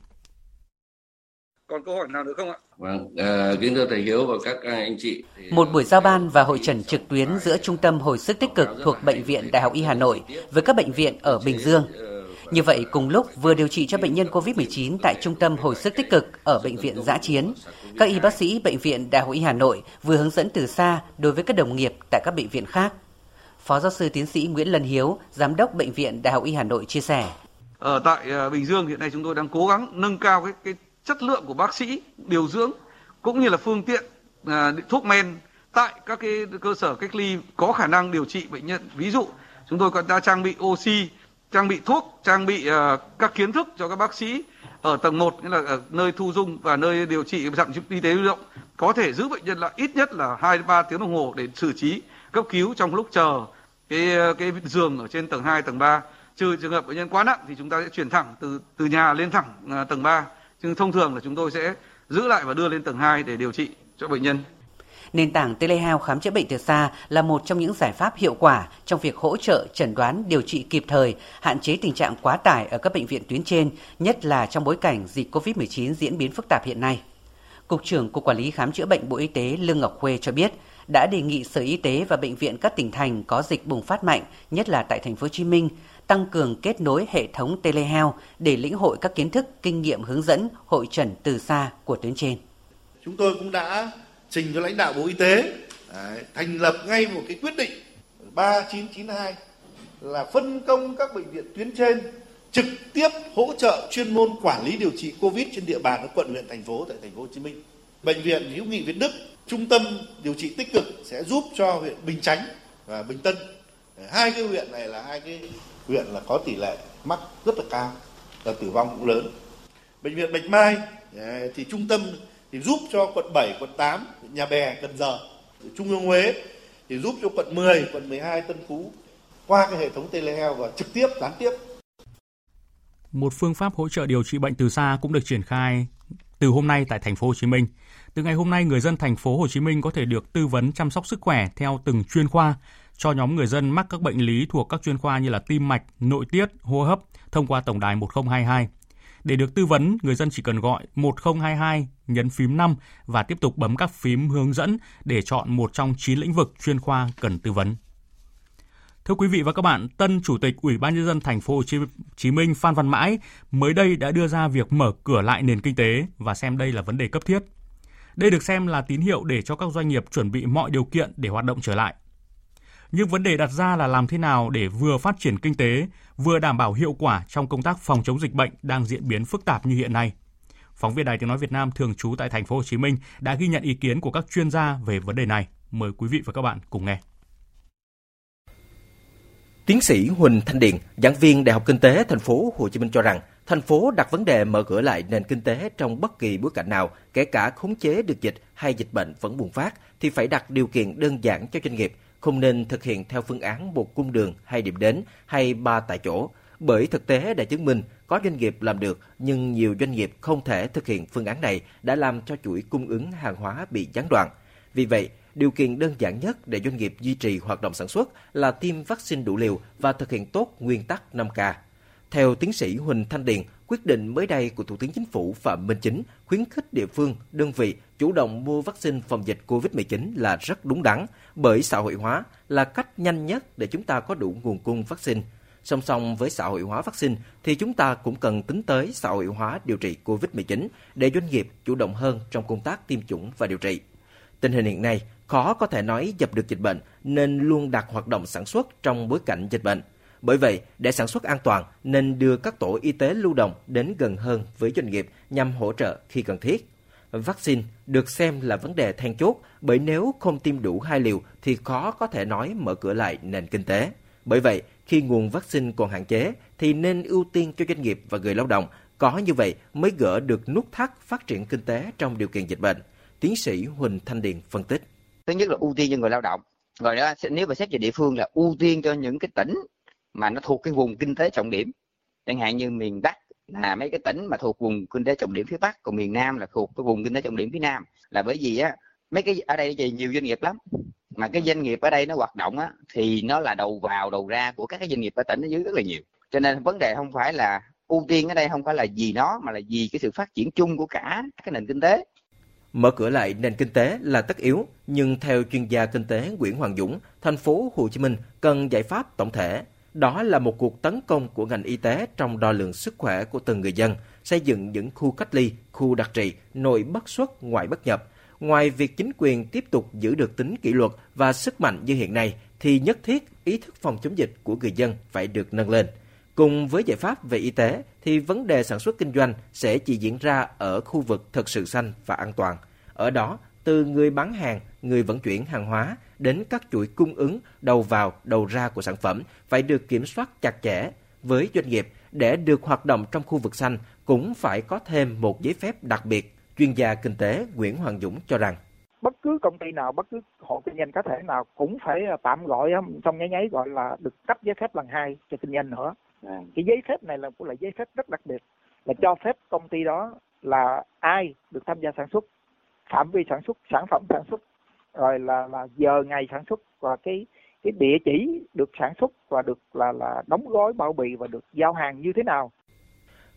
Còn câu hỏi nào nữa không ạ? Vâng, uh, kính thưa thầy Hiếu và các anh chị. Một buổi giao ban và hội trần trực tuyến giữa Trung tâm Hồi sức tích cực thuộc Bệnh viện Đại học Y Hà Nội với các bệnh viện ở Bình Dương. Như vậy, cùng lúc vừa điều trị cho bệnh nhân COVID-19 tại Trung tâm Hồi sức tích cực ở Bệnh viện Giã Chiến, các y bác sĩ Bệnh viện Đại học Y Hà Nội vừa hướng dẫn từ xa đối với các đồng nghiệp tại các bệnh viện khác. Phó giáo sư tiến sĩ Nguyễn Lân Hiếu, Giám đốc Bệnh viện Đại học Y Hà Nội chia sẻ. Ở tại ờ, Bình Dương hiện nay chúng tôi đang cố gắng nâng cao cái, cái chất lượng của bác sĩ điều dưỡng cũng như là phương tiện à, thuốc men tại các cái cơ sở cách ly có khả năng điều trị bệnh nhân. Ví dụ chúng tôi còn đã trang bị oxy trang bị thuốc trang bị à, các kiến thức cho các bác sĩ ở tầng 1 nghĩa là ở nơi thu dung và nơi điều trị trạm y tế lưu động có thể giữ bệnh nhân là ít nhất là hai ba tiếng đồng hồ để xử trí cấp cứu trong lúc chờ cái à, cái giường ở trên tầng 2, tầng 3 trừ trường hợp bệnh nhân quá nặng thì chúng ta sẽ chuyển thẳng từ từ nhà lên thẳng à, tầng 3 nhưng thông thường là chúng tôi sẽ giữ lại và đưa lên tầng 2 để điều trị cho bệnh nhân. Nền tảng telehealth khám chữa bệnh từ xa là một trong những giải pháp hiệu quả trong việc hỗ trợ chẩn đoán điều trị kịp thời, hạn chế tình trạng quá tải ở các bệnh viện tuyến trên, nhất là trong bối cảnh dịch COVID-19 diễn biến phức tạp hiện nay. Cục trưởng Cục Quản lý Khám chữa bệnh Bộ Y tế Lương Ngọc Khuê cho biết đã đề nghị Sở Y tế và bệnh viện các tỉnh thành có dịch bùng phát mạnh, nhất là tại thành phố Hồ Chí Minh, tăng cường kết nối hệ thống telehealth để lĩnh hội các kiến thức, kinh nghiệm hướng dẫn, hội trần từ xa của tuyến trên. Chúng tôi cũng đã trình cho lãnh đạo Bộ Y tế đấy, thành lập ngay một cái quyết định 3992 là phân công các bệnh viện tuyến trên trực tiếp hỗ trợ chuyên môn quản lý điều trị Covid trên địa bàn các quận huyện thành phố tại thành phố Hồ Chí Minh. Bệnh viện hữu nghị Việt Đức, trung tâm điều trị tích cực sẽ giúp cho huyện Bình Chánh và Bình Tân. Hai cái huyện này là hai cái huyện là có tỷ lệ mắc rất là cao và tử vong cũng lớn. Bệnh viện Bạch Mai à, thì trung tâm thì giúp cho quận 7, quận 8, Nhà Bè, Cần Giờ, Trung ương Huế thì giúp cho quận 10, quận 12, Tân Phú qua cái hệ thống telehealth và trực tiếp gián tiếp. Một phương pháp hỗ trợ điều trị bệnh từ xa cũng được triển khai từ hôm nay tại thành phố Hồ Chí Minh. Từ ngày hôm nay, người dân thành phố Hồ Chí Minh có thể được tư vấn chăm sóc sức khỏe theo từng chuyên khoa cho nhóm người dân mắc các bệnh lý thuộc các chuyên khoa như là tim mạch, nội tiết, hô hấp thông qua tổng đài 1022. Để được tư vấn, người dân chỉ cần gọi 1022 nhấn phím 5 và tiếp tục bấm các phím hướng dẫn để chọn một trong 9 lĩnh vực chuyên khoa cần tư vấn. Thưa quý vị và các bạn, tân chủ tịch Ủy ban nhân dân thành phố Hồ Chí Minh Phan Văn Mãi mới đây đã đưa ra việc mở cửa lại nền kinh tế và xem đây là vấn đề cấp thiết. Đây được xem là tín hiệu để cho các doanh nghiệp chuẩn bị mọi điều kiện để hoạt động trở lại. Nhưng vấn đề đặt ra là làm thế nào để vừa phát triển kinh tế, vừa đảm bảo hiệu quả trong công tác phòng chống dịch bệnh đang diễn biến phức tạp như hiện nay. Phóng viên Đài Tiếng nói Việt Nam thường trú tại thành phố Hồ Chí Minh đã ghi nhận ý kiến của các chuyên gia về vấn đề này. Mời quý vị và các bạn cùng nghe. Tiến sĩ Huỳnh Thanh Điền, giảng viên Đại học Kinh tế thành phố Hồ Chí Minh cho rằng, thành phố đặt vấn đề mở cửa lại nền kinh tế trong bất kỳ bối cảnh nào, kể cả khống chế được dịch hay dịch bệnh vẫn bùng phát thì phải đặt điều kiện đơn giản cho doanh nghiệp, không nên thực hiện theo phương án một cung đường hay điểm đến hay ba tại chỗ. Bởi thực tế đã chứng minh có doanh nghiệp làm được nhưng nhiều doanh nghiệp không thể thực hiện phương án này đã làm cho chuỗi cung ứng hàng hóa bị gián đoạn. Vì vậy, điều kiện đơn giản nhất để doanh nghiệp duy trì hoạt động sản xuất là tiêm vaccine đủ liều và thực hiện tốt nguyên tắc 5K. Theo tiến sĩ Huỳnh Thanh Điền, quyết định mới đây của Thủ tướng Chính phủ Phạm Minh Chính khuyến khích địa phương, đơn vị chủ động mua vaccine phòng dịch COVID-19 là rất đúng đắn, bởi xã hội hóa là cách nhanh nhất để chúng ta có đủ nguồn cung vaccine. Song song với xã hội hóa vaccine thì chúng ta cũng cần tính tới xã hội hóa điều trị COVID-19 để doanh nghiệp chủ động hơn trong công tác tiêm chủng và điều trị. Tình hình hiện nay khó có thể nói dập được dịch bệnh nên luôn đặt hoạt động sản xuất trong bối cảnh dịch bệnh. Bởi vậy, để sản xuất an toàn nên đưa các tổ y tế lưu động đến gần hơn với doanh nghiệp nhằm hỗ trợ khi cần thiết. Vaccine được xem là vấn đề then chốt bởi nếu không tiêm đủ hai liều thì khó có thể nói mở cửa lại nền kinh tế. Bởi vậy, khi nguồn vaccine còn hạn chế thì nên ưu tiên cho doanh nghiệp và người lao động. Có như vậy mới gỡ được nút thắt phát triển kinh tế trong điều kiện dịch bệnh. Tiến sĩ Huỳnh Thanh Điền phân tích. Thứ nhất là ưu tiên cho người lao động. Rồi đó, nếu mà xét về địa phương là ưu tiên cho những cái tỉnh mà nó thuộc cái vùng kinh tế trọng điểm. Chẳng hạn như miền Bắc là mấy cái tỉnh mà thuộc vùng kinh tế trọng điểm phía Bắc, còn miền Nam là thuộc cái vùng kinh tế trọng điểm phía Nam. Là bởi vì á, mấy cái ở đây thì nhiều doanh nghiệp lắm. Mà cái doanh nghiệp ở đây nó hoạt động á, thì nó là đầu vào đầu ra của các cái doanh nghiệp ở tỉnh ở dưới rất là nhiều. Cho nên vấn đề không phải là ưu tiên ở đây không phải là vì nó mà là vì cái sự phát triển chung của cả cái nền kinh tế Mở cửa lại nền kinh tế là tất yếu, nhưng theo chuyên gia kinh tế Nguyễn Hoàng Dũng, thành phố Hồ Chí Minh cần giải pháp tổng thể. Đó là một cuộc tấn công của ngành y tế trong đo lường sức khỏe của từng người dân, xây dựng những khu cách ly, khu đặc trị, nội bất xuất, ngoại bất nhập. Ngoài việc chính quyền tiếp tục giữ được tính kỷ luật và sức mạnh như hiện nay, thì nhất thiết ý thức phòng chống dịch của người dân phải được nâng lên. Cùng với giải pháp về y tế thì vấn đề sản xuất kinh doanh sẽ chỉ diễn ra ở khu vực thực sự xanh và an toàn. Ở đó, từ người bán hàng, người vận chuyển hàng hóa đến các chuỗi cung ứng đầu vào, đầu ra của sản phẩm phải được kiểm soát chặt chẽ. Với doanh nghiệp, để được hoạt động trong khu vực xanh cũng phải có thêm một giấy phép đặc biệt. Chuyên gia kinh tế Nguyễn Hoàng Dũng cho rằng bất cứ công ty nào, bất cứ hộ kinh doanh cá thể nào cũng phải tạm gọi trong nháy nháy gọi là được cấp giấy phép lần hai cho kinh doanh nữa À. cái giấy phép này là cũng là giấy phép rất đặc biệt là cho phép công ty đó là ai được tham gia sản xuất phạm vi sản xuất sản phẩm sản xuất rồi là là giờ ngày sản xuất và cái cái địa chỉ được sản xuất và được là là đóng gói bao bì và được giao hàng như thế nào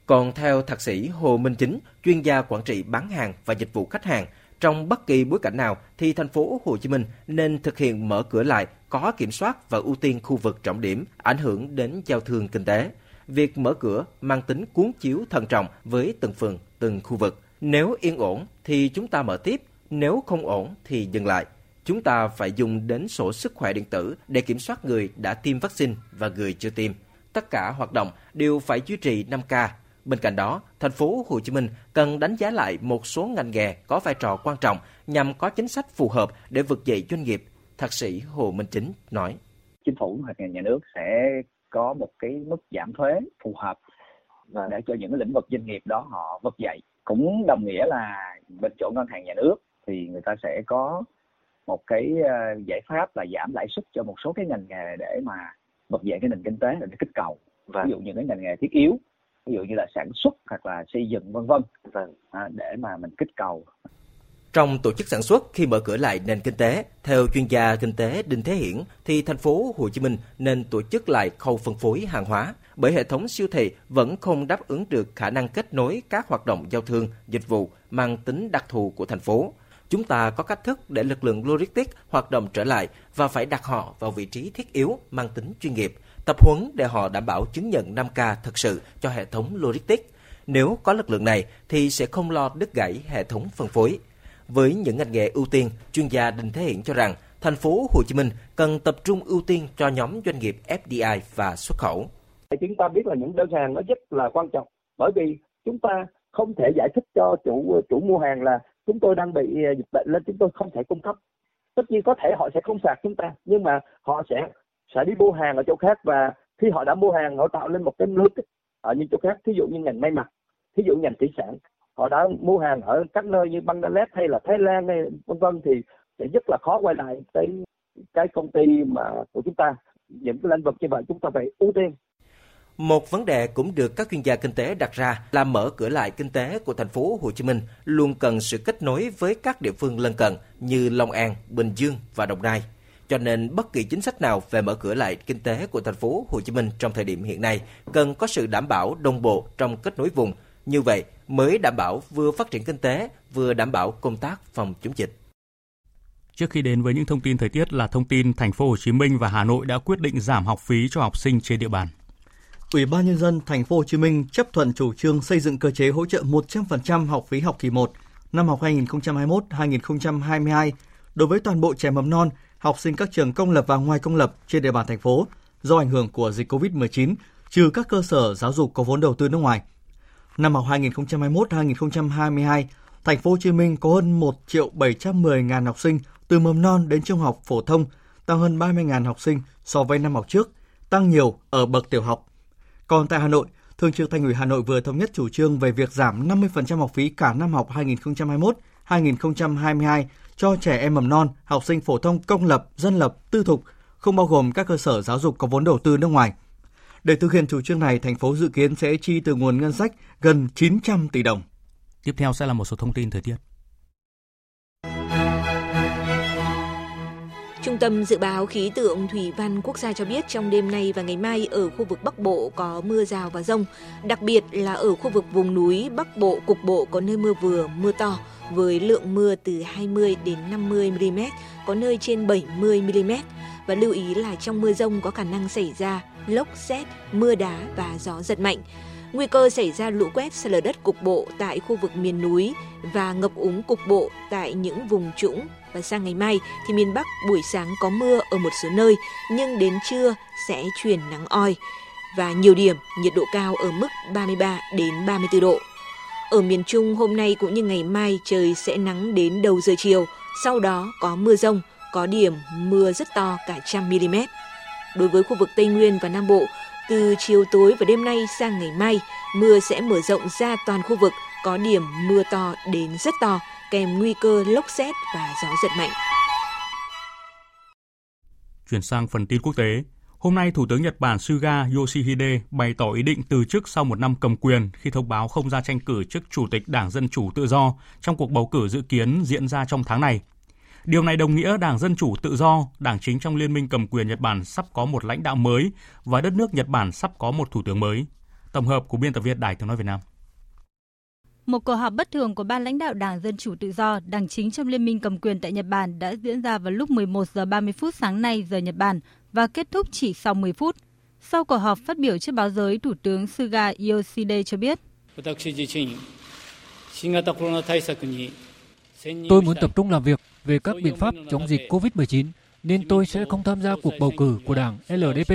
Còn theo thạc sĩ Hồ Minh Chính, chuyên gia quản trị bán hàng và dịch vụ khách hàng, trong bất kỳ bối cảnh nào thì thành phố Hồ Chí Minh nên thực hiện mở cửa lại có kiểm soát và ưu tiên khu vực trọng điểm ảnh hưởng đến giao thương kinh tế. Việc mở cửa mang tính cuốn chiếu thận trọng với từng phường, từng khu vực. Nếu yên ổn thì chúng ta mở tiếp, nếu không ổn thì dừng lại. Chúng ta phải dùng đến sổ sức khỏe điện tử để kiểm soát người đã tiêm vaccine và người chưa tiêm. Tất cả hoạt động đều phải duy trì 5K. Bên cạnh đó, thành phố Hồ Chí Minh cần đánh giá lại một số ngành nghề có vai trò quan trọng nhằm có chính sách phù hợp để vực dậy doanh nghiệp, thạc sĩ Hồ Minh Chính nói. Chính phủ hoặc nhà nước sẽ có một cái mức giảm thuế phù hợp và để cho những lĩnh vực doanh nghiệp đó họ vực dậy. Cũng đồng nghĩa là bên chỗ ngân hàng nhà nước thì người ta sẽ có một cái ờ, giải pháp là giảm lãi suất cho một số cái ngành nghề để mà vực dậy cái nền kinh tế để kích cầu vâng. ví dụ như cái ngành nghề thiết yếu ví dụ như là sản xuất hoặc là xây dựng vân vân vâng. à, để mà mình kích cầu trong tổ chức sản xuất khi mở cửa lại nền kinh tế, theo chuyên gia kinh tế Đinh Thế Hiển thì thành phố Hồ Chí Minh nên tổ chức lại khâu phân phối hàng hóa bởi hệ thống siêu thị vẫn không đáp ứng được khả năng kết nối các hoạt động giao thương, dịch vụ mang tính đặc thù của thành phố. Chúng ta có cách thức để lực lượng logistics hoạt động trở lại và phải đặt họ vào vị trí thiết yếu mang tính chuyên nghiệp, tập huấn để họ đảm bảo chứng nhận 5K thực sự cho hệ thống logistics. Nếu có lực lượng này thì sẽ không lo đứt gãy hệ thống phân phối. Với những ngành nghề ưu tiên, chuyên gia Đinh Thế Hiển cho rằng thành phố Hồ Chí Minh cần tập trung ưu tiên cho nhóm doanh nghiệp FDI và xuất khẩu. Chúng ta biết là những đơn hàng nó rất là quan trọng bởi vì chúng ta không thể giải thích cho chủ chủ mua hàng là chúng tôi đang bị ờ, dịch bệnh lên, chúng tôi không thể cung cấp. Tất nhiên có thể họ sẽ không sạc chúng ta, nhưng mà họ sẽ sẽ đi mua hàng ở chỗ khác và khi họ đã mua hàng, họ tạo lên một cái nước ở những chỗ khác, thí dụ như ngành may mặc, thí dụ ngành thủy sản. Họ đã mua hàng ở các nơi như Bangladesh hay là Thái Lan hay vân vân thì sẽ rất là khó quay lại tới cái công ty mà của chúng ta, những cái lĩnh vực như vậy chúng ta phải ưu tiên một vấn đề cũng được các chuyên gia kinh tế đặt ra là mở cửa lại kinh tế của thành phố Hồ Chí Minh luôn cần sự kết nối với các địa phương lân cận như Long An, Bình Dương và Đồng Nai. Cho nên bất kỳ chính sách nào về mở cửa lại kinh tế của thành phố Hồ Chí Minh trong thời điểm hiện nay cần có sự đảm bảo đồng bộ trong kết nối vùng. Như vậy mới đảm bảo vừa phát triển kinh tế, vừa đảm bảo công tác phòng chống dịch. Trước khi đến với những thông tin thời tiết là thông tin thành phố Hồ Chí Minh và Hà Nội đã quyết định giảm học phí cho học sinh trên địa bàn. Ủy ban nhân dân thành phố Hồ Chí Minh chấp thuận chủ trương xây dựng cơ chế hỗ trợ 100% học phí học kỳ 1 năm học 2021-2022 đối với toàn bộ trẻ mầm non, học sinh các trường công lập và ngoài công lập trên địa bàn thành phố do ảnh hưởng của dịch COVID-19, trừ các cơ sở giáo dục có vốn đầu tư nước ngoài. Năm học 2021-2022, thành phố Hồ Chí Minh có hơn 1 triệu 710 ngàn học sinh từ mầm non đến trung học phổ thông, tăng hơn 30 ngàn học sinh so với năm học trước, tăng nhiều ở bậc tiểu học còn tại Hà Nội, Thường trực Thành ủy Hà Nội vừa thống nhất chủ trương về việc giảm 50% học phí cả năm học 2021-2022 cho trẻ em mầm non, học sinh phổ thông công lập, dân lập, tư thục, không bao gồm các cơ sở giáo dục có vốn đầu tư nước ngoài. Để thực hiện chủ trương này, thành phố dự kiến sẽ chi từ nguồn ngân sách gần 900 tỷ đồng. Tiếp theo sẽ là một số thông tin thời tiết. Trung tâm Dự báo Khí tượng Thủy văn Quốc gia cho biết trong đêm nay và ngày mai ở khu vực Bắc Bộ có mưa rào và rông, đặc biệt là ở khu vực vùng núi Bắc Bộ cục bộ có nơi mưa vừa, mưa to với lượng mưa từ 20 đến 50 mm, có nơi trên 70 mm và lưu ý là trong mưa rông có khả năng xảy ra lốc xét, mưa đá và gió giật mạnh. Nguy cơ xảy ra lũ quét sạt lở đất cục bộ tại khu vực miền núi và ngập úng cục bộ tại những vùng trũng và sang ngày mai thì miền Bắc buổi sáng có mưa ở một số nơi nhưng đến trưa sẽ chuyển nắng oi và nhiều điểm nhiệt độ cao ở mức 33 đến 34 độ. Ở miền Trung hôm nay cũng như ngày mai trời sẽ nắng đến đầu giờ chiều, sau đó có mưa rông, có điểm mưa rất to cả trăm mm. Đối với khu vực Tây Nguyên và Nam Bộ, từ chiều tối và đêm nay sang ngày mai, mưa sẽ mở rộng ra toàn khu vực, có điểm mưa to đến rất to, kèm nguy cơ lốc xét và gió giật mạnh. Chuyển sang phần tin quốc tế. Hôm nay, Thủ tướng Nhật Bản Suga Yoshihide bày tỏ ý định từ chức sau một năm cầm quyền khi thông báo không ra tranh cử chức Chủ tịch Đảng Dân Chủ Tự Do trong cuộc bầu cử dự kiến diễn ra trong tháng này. Điều này đồng nghĩa Đảng Dân Chủ Tự Do, đảng chính trong liên minh cầm quyền Nhật Bản sắp có một lãnh đạo mới và đất nước Nhật Bản sắp có một thủ tướng mới. Tổng hợp của biên tập viên Đài Tiếng nói Việt Nam. Một cuộc họp bất thường của ban lãnh đạo Đảng Dân chủ Tự do, đảng chính trong liên minh cầm quyền tại Nhật Bản đã diễn ra vào lúc 11 giờ 30 phút sáng nay giờ Nhật Bản và kết thúc chỉ sau 10 phút. Sau cuộc họp phát biểu trước báo giới, Thủ tướng Suga Yoshide cho biết. Tôi muốn tập trung làm việc về các biện pháp chống dịch COVID-19 nên tôi sẽ không tham gia cuộc bầu cử của đảng LDP.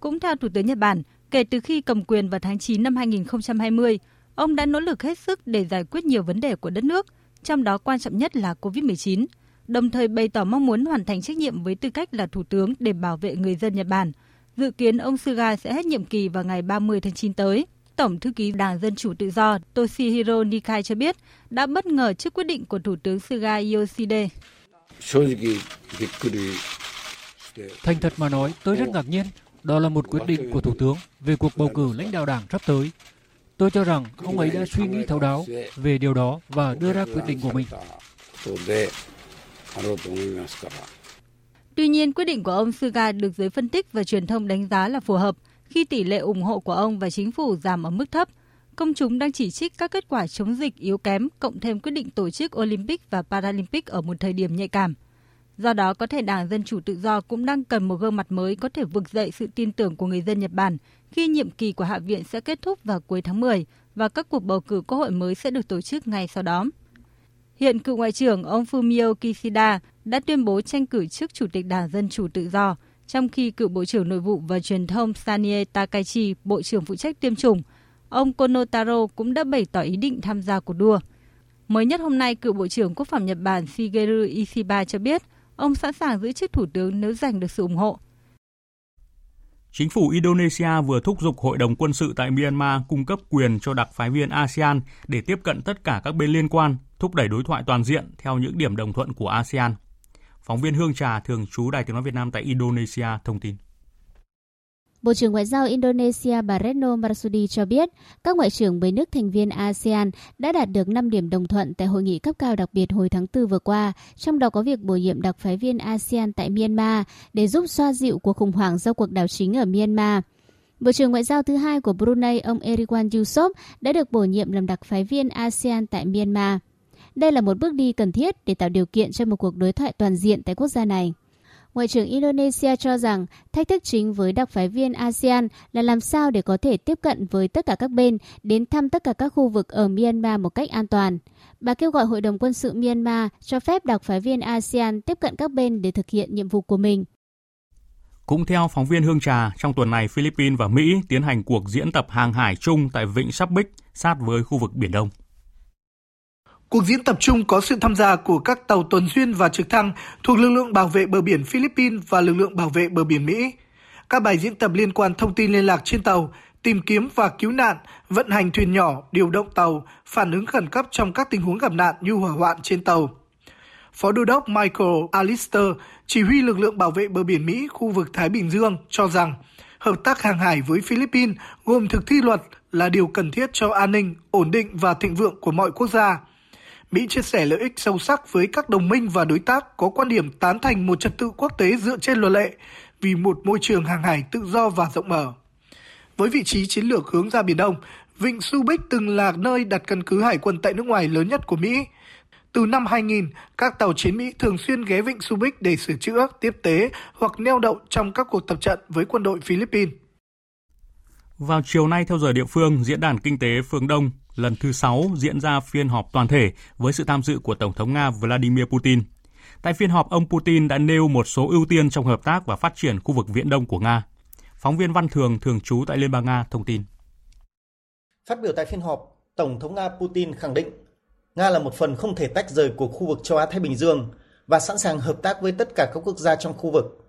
Cũng theo Thủ tướng Nhật Bản, kể từ khi cầm quyền vào tháng 9 năm 2020, ông đã nỗ lực hết sức để giải quyết nhiều vấn đề của đất nước, trong đó quan trọng nhất là COVID-19, đồng thời bày tỏ mong muốn hoàn thành trách nhiệm với tư cách là Thủ tướng để bảo vệ người dân Nhật Bản. Dự kiến ông Suga sẽ hết nhiệm kỳ vào ngày 30 tháng 9 tới. Tổng thư ký Đảng Dân Chủ Tự do Toshihiro Nikai cho biết đã bất ngờ trước quyết định của Thủ tướng Suga Yoshide. Thành thật mà nói, tôi rất ngạc nhiên. Đó là một quyết định của Thủ tướng về cuộc bầu cử lãnh đạo đảng sắp tới. Tôi cho rằng ông ấy đã suy nghĩ thấu đáo về điều đó và đưa ra quyết định của mình. Tuy nhiên, quyết định của ông Suga được giới phân tích và truyền thông đánh giá là phù hợp khi tỷ lệ ủng hộ của ông và chính phủ giảm ở mức thấp. Công chúng đang chỉ trích các kết quả chống dịch yếu kém cộng thêm quyết định tổ chức Olympic và Paralympic ở một thời điểm nhạy cảm. Do đó, có thể Đảng Dân Chủ Tự Do cũng đang cần một gương mặt mới có thể vực dậy sự tin tưởng của người dân Nhật Bản khi nhiệm kỳ của Hạ viện sẽ kết thúc vào cuối tháng 10 và các cuộc bầu cử quốc hội mới sẽ được tổ chức ngay sau đó. Hiện cựu Ngoại trưởng ông Fumio Kishida đã tuyên bố tranh cử trước Chủ tịch Đảng Dân Chủ Tự Do, trong khi cựu Bộ trưởng Nội vụ và Truyền thông Sanie Takaichi, Bộ trưởng phụ trách tiêm chủng, ông Konotaro cũng đã bày tỏ ý định tham gia cuộc đua. Mới nhất hôm nay, cựu Bộ trưởng Quốc phòng Nhật Bản Shigeru Ishiba cho biết ông sẵn sàng giữ chức thủ tướng nếu giành được sự ủng hộ. Chính phủ Indonesia vừa thúc giục Hội đồng quân sự tại Myanmar cung cấp quyền cho đặc phái viên ASEAN để tiếp cận tất cả các bên liên quan, thúc đẩy đối thoại toàn diện theo những điểm đồng thuận của ASEAN. Phóng viên Hương Trà, thường trú Đài tiếng nói Việt Nam tại Indonesia thông tin. Bộ trưởng Ngoại giao Indonesia bà Retno Marsudi cho biết các ngoại trưởng 10 nước thành viên ASEAN đã đạt được 5 điểm đồng thuận tại hội nghị cấp cao đặc biệt hồi tháng 4 vừa qua, trong đó có việc bổ nhiệm đặc phái viên ASEAN tại Myanmar để giúp xoa dịu cuộc khủng hoảng do cuộc đảo chính ở Myanmar. Bộ trưởng Ngoại giao thứ hai của Brunei, ông Erdogan Yusof, đã được bổ nhiệm làm đặc phái viên ASEAN tại Myanmar. Đây là một bước đi cần thiết để tạo điều kiện cho một cuộc đối thoại toàn diện tại quốc gia này. Ngoại trưởng Indonesia cho rằng thách thức chính với đặc phái viên ASEAN là làm sao để có thể tiếp cận với tất cả các bên đến thăm tất cả các khu vực ở Myanmar một cách an toàn. Bà kêu gọi Hội đồng quân sự Myanmar cho phép đặc phái viên ASEAN tiếp cận các bên để thực hiện nhiệm vụ của mình. Cũng theo phóng viên Hương Trà, trong tuần này Philippines và Mỹ tiến hành cuộc diễn tập hàng hải chung tại Vịnh Sắp Bích sát với khu vực Biển Đông. Cuộc diễn tập chung có sự tham gia của các tàu tuần duyên và trực thăng thuộc lực lượng bảo vệ bờ biển Philippines và lực lượng bảo vệ bờ biển Mỹ. Các bài diễn tập liên quan thông tin liên lạc trên tàu, tìm kiếm và cứu nạn, vận hành thuyền nhỏ, điều động tàu, phản ứng khẩn cấp trong các tình huống gặp nạn như hỏa hoạn trên tàu. Phó Đô đốc Michael Alister, chỉ huy lực lượng bảo vệ bờ biển Mỹ khu vực Thái Bình Dương, cho rằng hợp tác hàng hải với Philippines gồm thực thi luật là điều cần thiết cho an ninh, ổn định và thịnh vượng của mọi quốc gia. Mỹ chia sẻ lợi ích sâu sắc với các đồng minh và đối tác có quan điểm tán thành một trật tự quốc tế dựa trên luật lệ vì một môi trường hàng hải tự do và rộng mở. Với vị trí chiến lược hướng ra Biển Đông, Vịnh Subic từng là nơi đặt căn cứ hải quân tại nước ngoài lớn nhất của Mỹ. Từ năm 2000, các tàu chiến Mỹ thường xuyên ghé Vịnh Subic để sửa chữa, tiếp tế hoặc neo đậu trong các cuộc tập trận với quân đội Philippines. Vào chiều nay theo giờ địa phương, Diễn đàn Kinh tế phương Đông lần thứ 6 diễn ra phiên họp toàn thể với sự tham dự của Tổng thống Nga Vladimir Putin. Tại phiên họp, ông Putin đã nêu một số ưu tiên trong hợp tác và phát triển khu vực Viễn Đông của Nga. Phóng viên Văn Thường, thường trú tại Liên bang Nga, thông tin. Phát biểu tại phiên họp, Tổng thống Nga Putin khẳng định Nga là một phần không thể tách rời của khu vực châu Á-Thái Bình Dương và sẵn sàng hợp tác với tất cả các quốc gia trong khu vực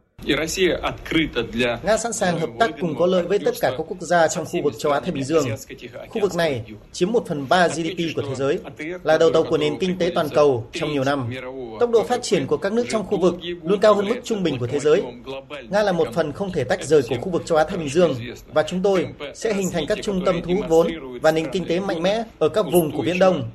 Nga sẵn sàng hợp tác cùng có lợi với tất cả các quốc gia trong khu vực châu Á Thái Bình Dương. Khu vực này chiếm 1 phần 3 GDP của thế giới, là đầu tàu của nền kinh tế toàn cầu trong nhiều năm. Tốc độ phát triển của các nước trong khu vực luôn cao hơn mức trung bình của thế giới. Nga là một phần không thể tách rời của khu vực châu Á Thái Bình Dương và chúng tôi sẽ hình thành các trung tâm thu hút vốn và nền kinh tế mạnh mẽ ở các vùng của Viễn Đông.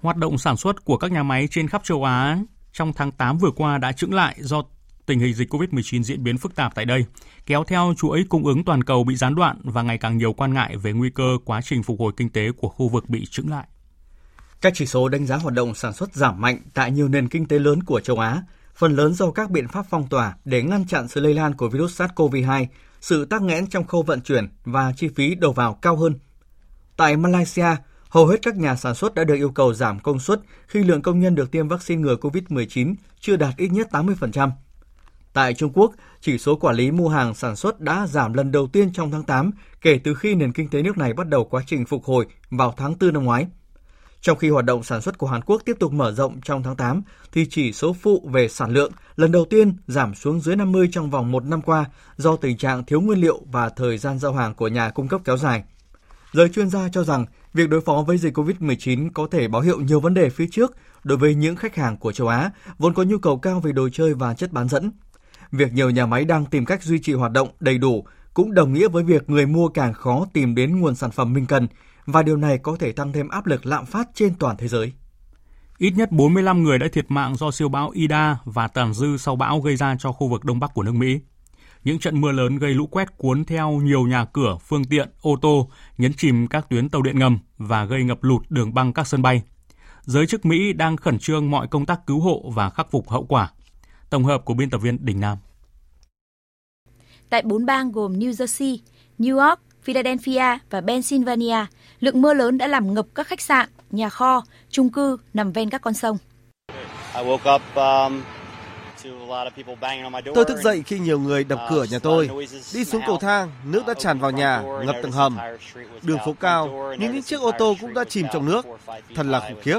Hoạt động sản xuất của các nhà máy trên khắp châu Á trong tháng 8 vừa qua đã chững lại do tình hình dịch COVID-19 diễn biến phức tạp tại đây, kéo theo chuỗi cung ứng toàn cầu bị gián đoạn và ngày càng nhiều quan ngại về nguy cơ quá trình phục hồi kinh tế của khu vực bị chững lại. Các chỉ số đánh giá hoạt động sản xuất giảm mạnh tại nhiều nền kinh tế lớn của châu Á, phần lớn do các biện pháp phong tỏa để ngăn chặn sự lây lan của virus SARS-CoV-2, sự tắc nghẽn trong khâu vận chuyển và chi phí đầu vào cao hơn. Tại Malaysia, hầu hết các nhà sản xuất đã được yêu cầu giảm công suất khi lượng công nhân được tiêm vaccine ngừa COVID-19 chưa đạt ít nhất 80%. Tại Trung Quốc, chỉ số quản lý mua hàng sản xuất đã giảm lần đầu tiên trong tháng 8 kể từ khi nền kinh tế nước này bắt đầu quá trình phục hồi vào tháng 4 năm ngoái. Trong khi hoạt động sản xuất của Hàn Quốc tiếp tục mở rộng trong tháng 8, thì chỉ số phụ về sản lượng lần đầu tiên giảm xuống dưới 50 trong vòng một năm qua do tình trạng thiếu nguyên liệu và thời gian giao hàng của nhà cung cấp kéo dài. Giới chuyên gia cho rằng việc đối phó với dịch COVID-19 có thể báo hiệu nhiều vấn đề phía trước đối với những khách hàng của châu Á, vốn có nhu cầu cao về đồ chơi và chất bán dẫn. Việc nhiều nhà máy đang tìm cách duy trì hoạt động đầy đủ cũng đồng nghĩa với việc người mua càng khó tìm đến nguồn sản phẩm mình cần, và điều này có thể tăng thêm áp lực lạm phát trên toàn thế giới. Ít nhất 45 người đã thiệt mạng do siêu bão Ida và tàn dư sau bão gây ra cho khu vực Đông Bắc của nước Mỹ. Những trận mưa lớn gây lũ quét cuốn theo nhiều nhà cửa, phương tiện, ô tô, nhấn chìm các tuyến tàu điện ngầm và gây ngập lụt đường băng các sân bay. Giới chức Mỹ đang khẩn trương mọi công tác cứu hộ và khắc phục hậu quả. Tổng hợp của biên tập viên Đình Nam. Tại bốn bang gồm New Jersey, New York, Philadelphia và Pennsylvania, lượng mưa lớn đã làm ngập các khách sạn, nhà kho, chung cư nằm ven các con sông. Um, tôi thức dậy khi nhiều người đập cửa nhà tôi. Đi xuống cầu thang, nước đã tràn vào nhà, ngập tầng hầm. Đường phố cao, nhưng những chiếc ô tô cũng đã chìm trong nước. Thật là khủng khiếp.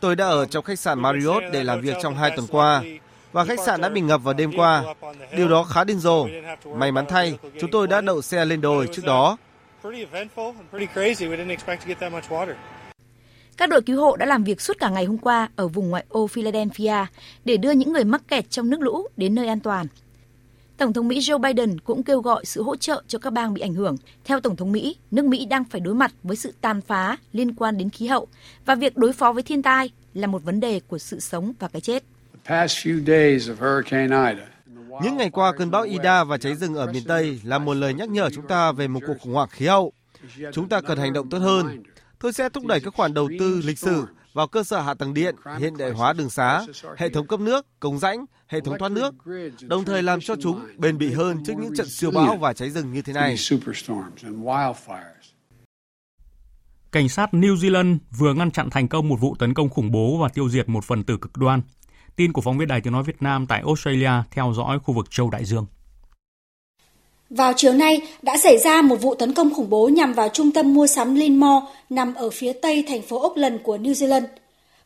Tôi đã ở trong khách sạn Marriott để làm việc trong hai tuần qua và khách sạn đã bị ngập vào đêm qua. Điều đó khá điên rồ. May mắn thay, chúng tôi đã đậu xe lên đồi trước đó. Các đội cứu hộ đã làm việc suốt cả ngày hôm qua ở vùng ngoại ô Philadelphia để đưa những người mắc kẹt trong nước lũ đến nơi an toàn. Tổng thống Mỹ Joe Biden cũng kêu gọi sự hỗ trợ cho các bang bị ảnh hưởng. Theo Tổng thống Mỹ, nước Mỹ đang phải đối mặt với sự tàn phá liên quan đến khí hậu và việc đối phó với thiên tai là một vấn đề của sự sống và cái chết. Những ngày qua, cơn bão Ida và cháy rừng ở miền Tây là một lời nhắc nhở chúng ta về một cuộc khủng hoảng khí hậu. Chúng ta cần hành động tốt hơn. Tôi sẽ thúc đẩy các khoản đầu tư lịch sử vào cơ sở hạ tầng điện, hiện đại hóa đường xá, hệ thống cấp nước, cống rãnh, hệ thống thoát nước, đồng thời làm cho chúng bền bỉ hơn trước những trận siêu bão và cháy rừng như thế này. Cảnh sát New Zealand vừa ngăn chặn thành công một vụ tấn công khủng bố và tiêu diệt một phần tử cực đoan. Tin của phóng viên Đài Tiếng Nói Việt Nam tại Australia theo dõi khu vực châu Đại Dương. Vào chiều nay, đã xảy ra một vụ tấn công khủng bố nhằm vào trung tâm mua sắm Linmore nằm ở phía tây thành phố Auckland của New Zealand.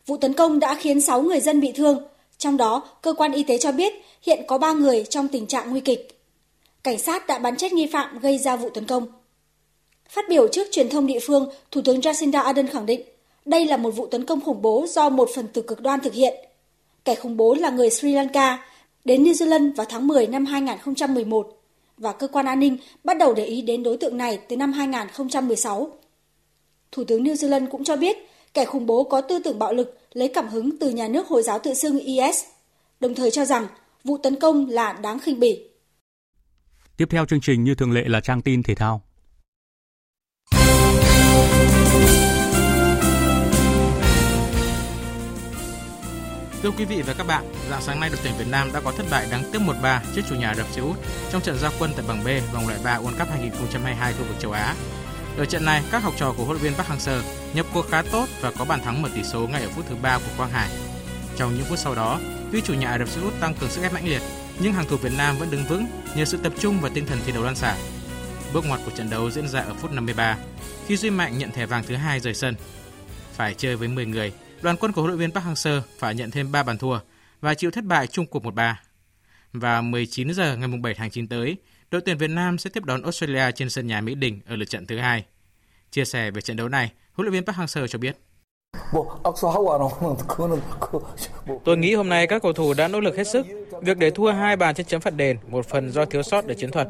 Vụ tấn công đã khiến 6 người dân bị thương, trong đó cơ quan y tế cho biết hiện có 3 người trong tình trạng nguy kịch. Cảnh sát đã bắn chết nghi phạm gây ra vụ tấn công. Phát biểu trước truyền thông địa phương, Thủ tướng Jacinda Ardern khẳng định đây là một vụ tấn công khủng bố do một phần tử cực đoan thực hiện. Kẻ khủng bố là người Sri Lanka, đến New Zealand vào tháng 10 năm 2011 và cơ quan an ninh bắt đầu để ý đến đối tượng này từ năm 2016. Thủ tướng New Zealand cũng cho biết kẻ khủng bố có tư tưởng bạo lực lấy cảm hứng từ nhà nước Hồi giáo tự xưng IS, đồng thời cho rằng vụ tấn công là đáng khinh bỉ. Tiếp theo chương trình như thường lệ là trang tin thể thao. Thưa quý vị và các bạn, dạng sáng nay đội tuyển Việt Nam đã có thất bại đáng tiếc 1-3 trước chủ nhà Ả Rập Xê Út trong trận giao quân tại bảng B vòng loại 3 World Cup 2022 khu vực châu Á. Ở trận này, các học trò của huấn luyện viên Park Hang-seo nhập cuộc khá tốt và có bàn thắng mở tỷ số ngay ở phút thứ 3 của Quang Hải. Trong những phút sau đó, tuy chủ nhà Ả Rập Xê Út tăng cường sức ép mãnh liệt, nhưng hàng thủ Việt Nam vẫn đứng vững nhờ sự tập trung và tinh thần thi đấu lan xả. Bước ngoặt của trận đấu diễn ra ở phút 53 khi Duy Mạnh nhận thẻ vàng thứ hai rời sân. Phải chơi với 10 người, đoàn quân của huấn luyện viên Park Hang-seo phải nhận thêm 3 bàn thua và chịu thất bại chung cuộc 1-3. Và 19 giờ ngày 7 tháng 9 tới, đội tuyển Việt Nam sẽ tiếp đón Australia trên sân nhà Mỹ Đình ở lượt trận thứ hai. Chia sẻ về trận đấu này, huấn luyện viên Park Hang-seo cho biết. Tôi nghĩ hôm nay các cầu thủ đã nỗ lực hết sức. Việc để thua hai bàn trên chấm phạt đền, một phần do thiếu sót để chiến thuật.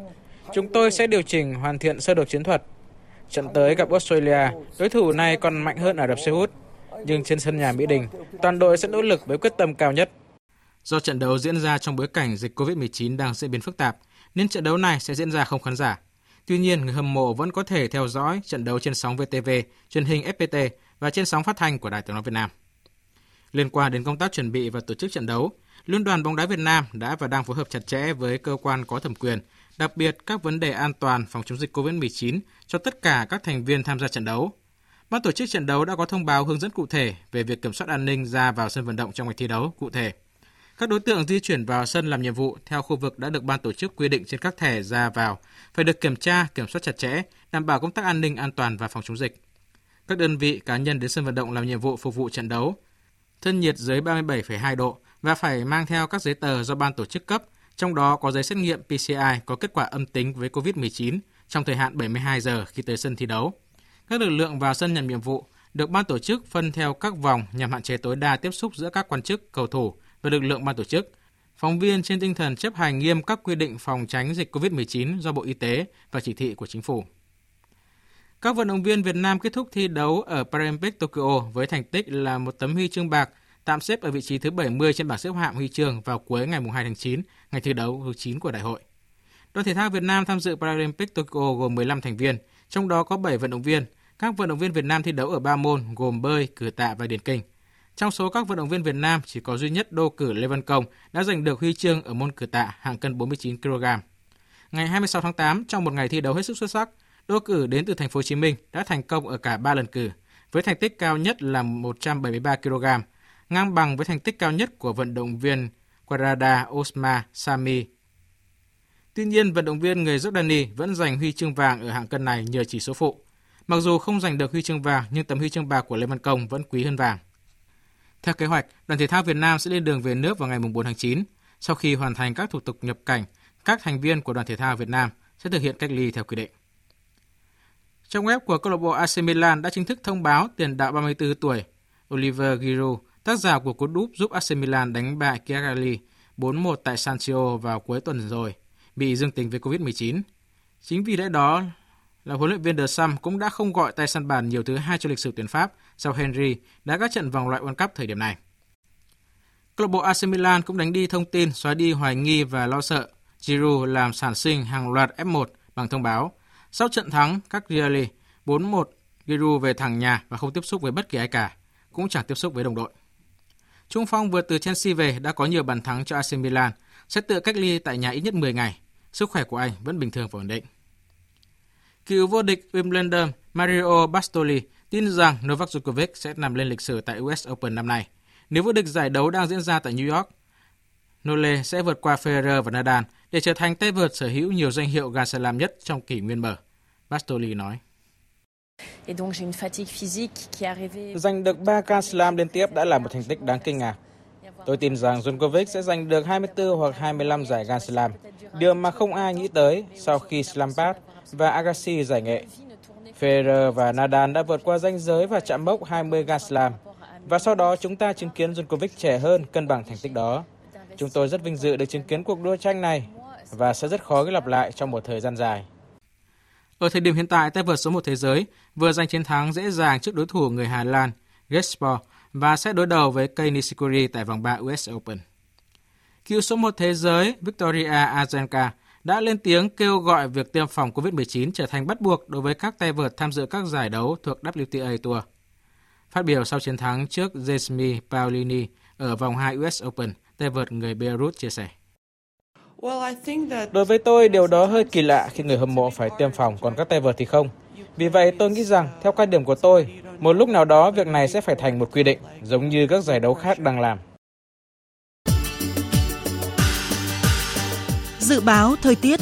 Chúng tôi sẽ điều chỉnh hoàn thiện sơ đồ chiến thuật. Trận tới gặp Australia, đối thủ này còn mạnh hơn Ả Rập Xê Út. Nhưng trên sân nhà Mỹ Đình, toàn đội sẽ nỗ lực với quyết tâm cao nhất. Do trận đấu diễn ra trong bối cảnh dịch COVID-19 đang diễn biến phức tạp, nên trận đấu này sẽ diễn ra không khán giả. Tuy nhiên, người hâm mộ vẫn có thể theo dõi trận đấu trên sóng VTV, truyền hình FPT và trên sóng phát thanh của Đài Tiếng nói Việt Nam. Liên quan đến công tác chuẩn bị và tổ chức trận đấu, Liên đoàn bóng đá Việt Nam đã và đang phối hợp chặt chẽ với cơ quan có thẩm quyền, đặc biệt các vấn đề an toàn phòng chống dịch COVID-19 cho tất cả các thành viên tham gia trận đấu. Ban tổ chức trận đấu đã có thông báo hướng dẫn cụ thể về việc kiểm soát an ninh ra vào sân vận động trong ngày thi đấu cụ thể. Các đối tượng di chuyển vào sân làm nhiệm vụ theo khu vực đã được ban tổ chức quy định trên các thẻ ra vào phải được kiểm tra, kiểm soát chặt chẽ, đảm bảo công tác an ninh, an toàn và phòng chống dịch. Các đơn vị cá nhân đến sân vận động làm nhiệm vụ phục vụ trận đấu thân nhiệt dưới 37,2 độ và phải mang theo các giấy tờ do ban tổ chức cấp, trong đó có giấy xét nghiệm PCI có kết quả âm tính với COVID-19 trong thời hạn 72 giờ khi tới sân thi đấu. Các lực lượng vào sân nhận nhiệm vụ được ban tổ chức phân theo các vòng nhằm hạn chế tối đa tiếp xúc giữa các quan chức, cầu thủ và lực lượng ban tổ chức. Phóng viên trên tinh thần chấp hành nghiêm các quy định phòng tránh dịch COVID-19 do Bộ Y tế và chỉ thị của chính phủ. Các vận động viên Việt Nam kết thúc thi đấu ở Paralympic Tokyo với thành tích là một tấm huy chương bạc, tạm xếp ở vị trí thứ 70 trên bảng xếp hạng huy chương vào cuối ngày 2 tháng 9, ngày thi đấu thứ 9 của đại hội. Đoàn thể thao Việt Nam tham dự Paralympic Tokyo gồm 15 thành viên, trong đó có 7 vận động viên. Các vận động viên Việt Nam thi đấu ở ba môn gồm bơi, cử tạ và điền kinh. Trong số các vận động viên Việt Nam, chỉ có duy nhất đô cử Lê Văn Công đã giành được huy chương ở môn cử tạ hạng cân 49 kg. Ngày 26 tháng 8, trong một ngày thi đấu hết sức xuất sắc, đô cử đến từ thành phố Hồ Chí Minh đã thành công ở cả 3 lần cử, với thành tích cao nhất là 173 kg, ngang bằng với thành tích cao nhất của vận động viên Quadrada Osma Sami. Tuy nhiên, vận động viên người Jordani vẫn giành huy chương vàng ở hạng cân này nhờ chỉ số phụ. Mặc dù không giành được huy chương vàng, nhưng tấm huy chương bạc của Lê Văn Công vẫn quý hơn vàng. Theo kế hoạch, đoàn thể thao Việt Nam sẽ lên đường về nước vào ngày 4 tháng 9. Sau khi hoàn thành các thủ tục nhập cảnh, các thành viên của đoàn thể thao Việt Nam sẽ thực hiện cách ly theo quy định. Trong web của câu lạc bộ AC Milan đã chính thức thông báo tiền đạo 34 tuổi Oliver Giroud, tác giả của cú đúp giúp AC Milan đánh bại Cagliari 4-1 tại San Siro vào cuối tuần rồi, bị dương tính với Covid-19. Chính vì lẽ đó là huấn luyện viên De Sam cũng đã không gọi tay săn bàn nhiều thứ hai cho lịch sử tuyển Pháp sau Henry đã các trận vòng loại World Cup thời điểm này. Câu lạc bộ AC Milan cũng đánh đi thông tin xóa đi hoài nghi và lo sợ Giroud làm sản sinh hàng loạt F1 bằng thông báo sau trận thắng các Cagliari 4-1, Giroud về thẳng nhà và không tiếp xúc với bất kỳ ai cả, cũng chẳng tiếp xúc với đồng đội. Trung Phong vừa từ Chelsea về đã có nhiều bàn thắng cho AC Milan, sẽ tự cách ly tại nhà ít nhất 10 ngày. Sức khỏe của anh vẫn bình thường và ổn định. Cựu vô địch Wimbledon Mario Bastoli tin rằng Novak Djokovic sẽ nằm lên lịch sử tại US Open năm nay. Nếu vô địch giải đấu đang diễn ra tại New York, Nole sẽ vượt qua Federer và Nadal để trở thành tay vợt sở hữu nhiều danh hiệu Grand Slam nhất trong kỷ nguyên mở. Bastoli nói. Giành được 3 Grand Slam liên tiếp đã là một thành tích đáng kinh ngạc. Tôi tin rằng Djokovic sẽ giành được 24 hoặc 25 giải Grand Slam, điều mà không ai nghĩ tới sau khi Lampard và Agassi giải nghệ. Federer và Nadal đã vượt qua ranh giới và chạm mốc 20 Grand Slam, và sau đó chúng ta chứng kiến Djokovic trẻ hơn cân bằng thành tích đó. Chúng tôi rất vinh dự được chứng kiến cuộc đua tranh này và sẽ rất khó lặp lại trong một thời gian dài. Ở thời điểm hiện tại, tay vợt số 1 thế giới vừa giành chiến thắng dễ dàng trước đối thủ người Hà Lan Gaspar và sẽ đối đầu với Kei Nishikori tại vòng 3 US Open. Cựu số 1 thế giới Victoria Azarenka đã lên tiếng kêu gọi việc tiêm phòng COVID-19 trở thành bắt buộc đối với các tay vợt tham dự các giải đấu thuộc WTA Tour. Phát biểu sau chiến thắng trước Jasmine Paolini ở vòng 2 US Open, tay vợt người Belarus chia sẻ. Đối với tôi, điều đó hơi kỳ lạ khi người hâm mộ phải tiêm phòng, còn các tay vợt thì không. Vì vậy, tôi nghĩ rằng, theo quan điểm của tôi, một lúc nào đó việc này sẽ phải thành một quy định, giống như các giải đấu khác đang làm. Dự báo thời tiết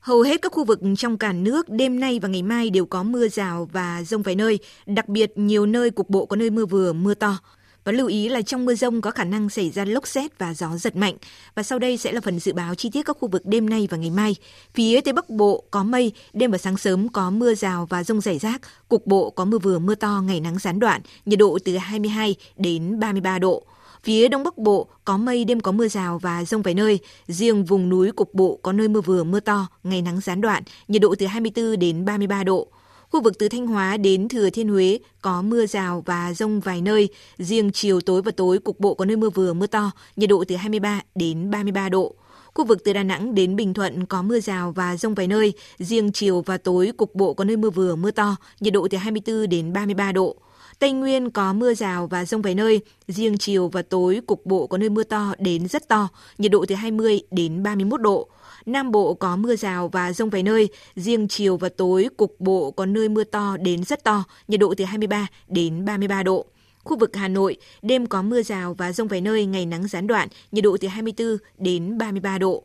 Hầu hết các khu vực trong cả nước đêm nay và ngày mai đều có mưa rào và rông vài nơi, đặc biệt nhiều nơi cục bộ có nơi mưa vừa, mưa to. Và lưu ý là trong mưa rông có khả năng xảy ra lốc xét và gió giật mạnh. Và sau đây sẽ là phần dự báo chi tiết các khu vực đêm nay và ngày mai. Phía Tây Bắc Bộ có mây, đêm và sáng sớm có mưa rào và rông rải rác. Cục bộ có mưa vừa mưa to, ngày nắng gián đoạn, nhiệt độ từ 22 đến 33 độ. Phía Đông Bắc Bộ có mây đêm có mưa rào và rông vài nơi. Riêng vùng núi cục bộ có nơi mưa vừa mưa to, ngày nắng gián đoạn, nhiệt độ từ 24 đến 33 độ. Khu vực từ Thanh Hóa đến Thừa Thiên Huế có mưa rào và rông vài nơi. Riêng chiều tối và tối cục bộ có nơi mưa vừa mưa to, nhiệt độ từ 23 đến 33 độ. Khu vực từ Đà Nẵng đến Bình Thuận có mưa rào và rông vài nơi. Riêng chiều và tối cục bộ có nơi mưa vừa mưa to, nhiệt độ từ 24 đến 33 độ. Tây Nguyên có mưa rào và rông vài nơi, riêng chiều và tối cục bộ có nơi mưa to đến rất to, nhiệt độ từ 20 đến 31 độ. Nam Bộ có mưa rào và rông vài nơi, riêng chiều và tối cục bộ có nơi mưa to đến rất to, nhiệt độ từ 23 đến 33 độ. Khu vực Hà Nội, đêm có mưa rào và rông vài nơi, ngày nắng gián đoạn, nhiệt độ từ 24 đến 33 độ.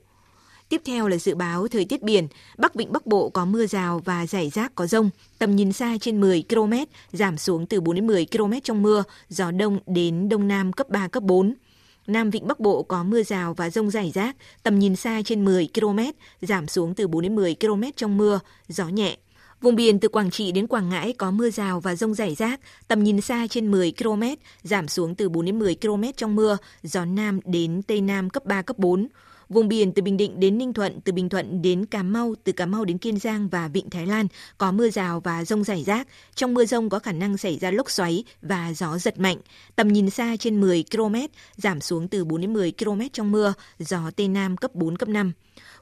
Tiếp theo là dự báo thời tiết biển. Bắc Vịnh Bắc Bộ có mưa rào và rải rác có rông. Tầm nhìn xa trên 10 km, giảm xuống từ 4 đến 10 km trong mưa, gió đông đến đông nam cấp 3, cấp 4. Nam Vịnh Bắc Bộ có mưa rào và rông rải rác, tầm nhìn xa trên 10 km, giảm xuống từ 4 đến 10 km trong mưa, gió nhẹ. Vùng biển từ Quảng Trị đến Quảng Ngãi có mưa rào và rông rải rác, tầm nhìn xa trên 10 km, giảm xuống từ 4 đến 10 km trong mưa, gió Nam đến Tây Nam cấp 3, cấp 4. Vùng biển từ Bình Định đến Ninh Thuận, từ Bình Thuận đến Cà Mau, từ Cà Mau đến Kiên Giang và Vịnh Thái Lan có mưa rào và rông rải rác. Trong mưa rông có khả năng xảy ra lốc xoáy và gió giật mạnh. Tầm nhìn xa trên 10 km, giảm xuống từ 4 đến 10 km trong mưa, gió Tây Nam cấp 4, cấp 5.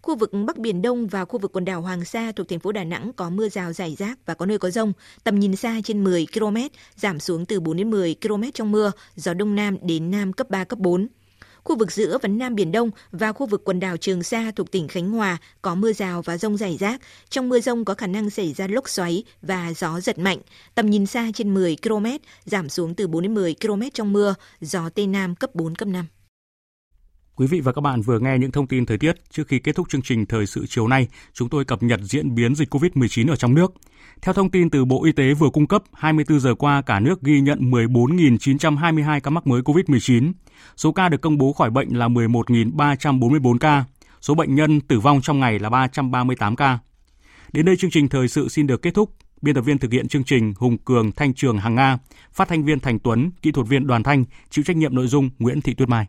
Khu vực Bắc Biển Đông và khu vực quần đảo Hoàng Sa thuộc thành phố Đà Nẵng có mưa rào rải rác và có nơi có rông. Tầm nhìn xa trên 10 km, giảm xuống từ 4 đến 10 km trong mưa, gió Đông Nam đến Nam cấp 3, cấp 4. Khu vực giữa và Nam Biển Đông và khu vực quần đảo Trường Sa thuộc tỉnh Khánh Hòa có mưa rào và rông rải rác. Trong mưa rông có khả năng xảy ra lốc xoáy và gió giật mạnh. Tầm nhìn xa trên 10 km, giảm xuống từ 4 đến 10 km trong mưa, gió Tây Nam cấp 4, cấp 5. Quý vị và các bạn vừa nghe những thông tin thời tiết. Trước khi kết thúc chương trình thời sự chiều nay, chúng tôi cập nhật diễn biến dịch COVID-19 ở trong nước. Theo thông tin từ Bộ Y tế vừa cung cấp, 24 giờ qua cả nước ghi nhận 14.922 ca mắc mới COVID-19. Số ca được công bố khỏi bệnh là 11.344 ca. Số bệnh nhân tử vong trong ngày là 338 ca. Đến đây chương trình thời sự xin được kết thúc. Biên tập viên thực hiện chương trình Hùng Cường, Thanh Trường, Hằng Nga, phát thanh viên Thành Tuấn, kỹ thuật viên Đoàn Thanh, chịu trách nhiệm nội dung Nguyễn Thị Tuyết Mai.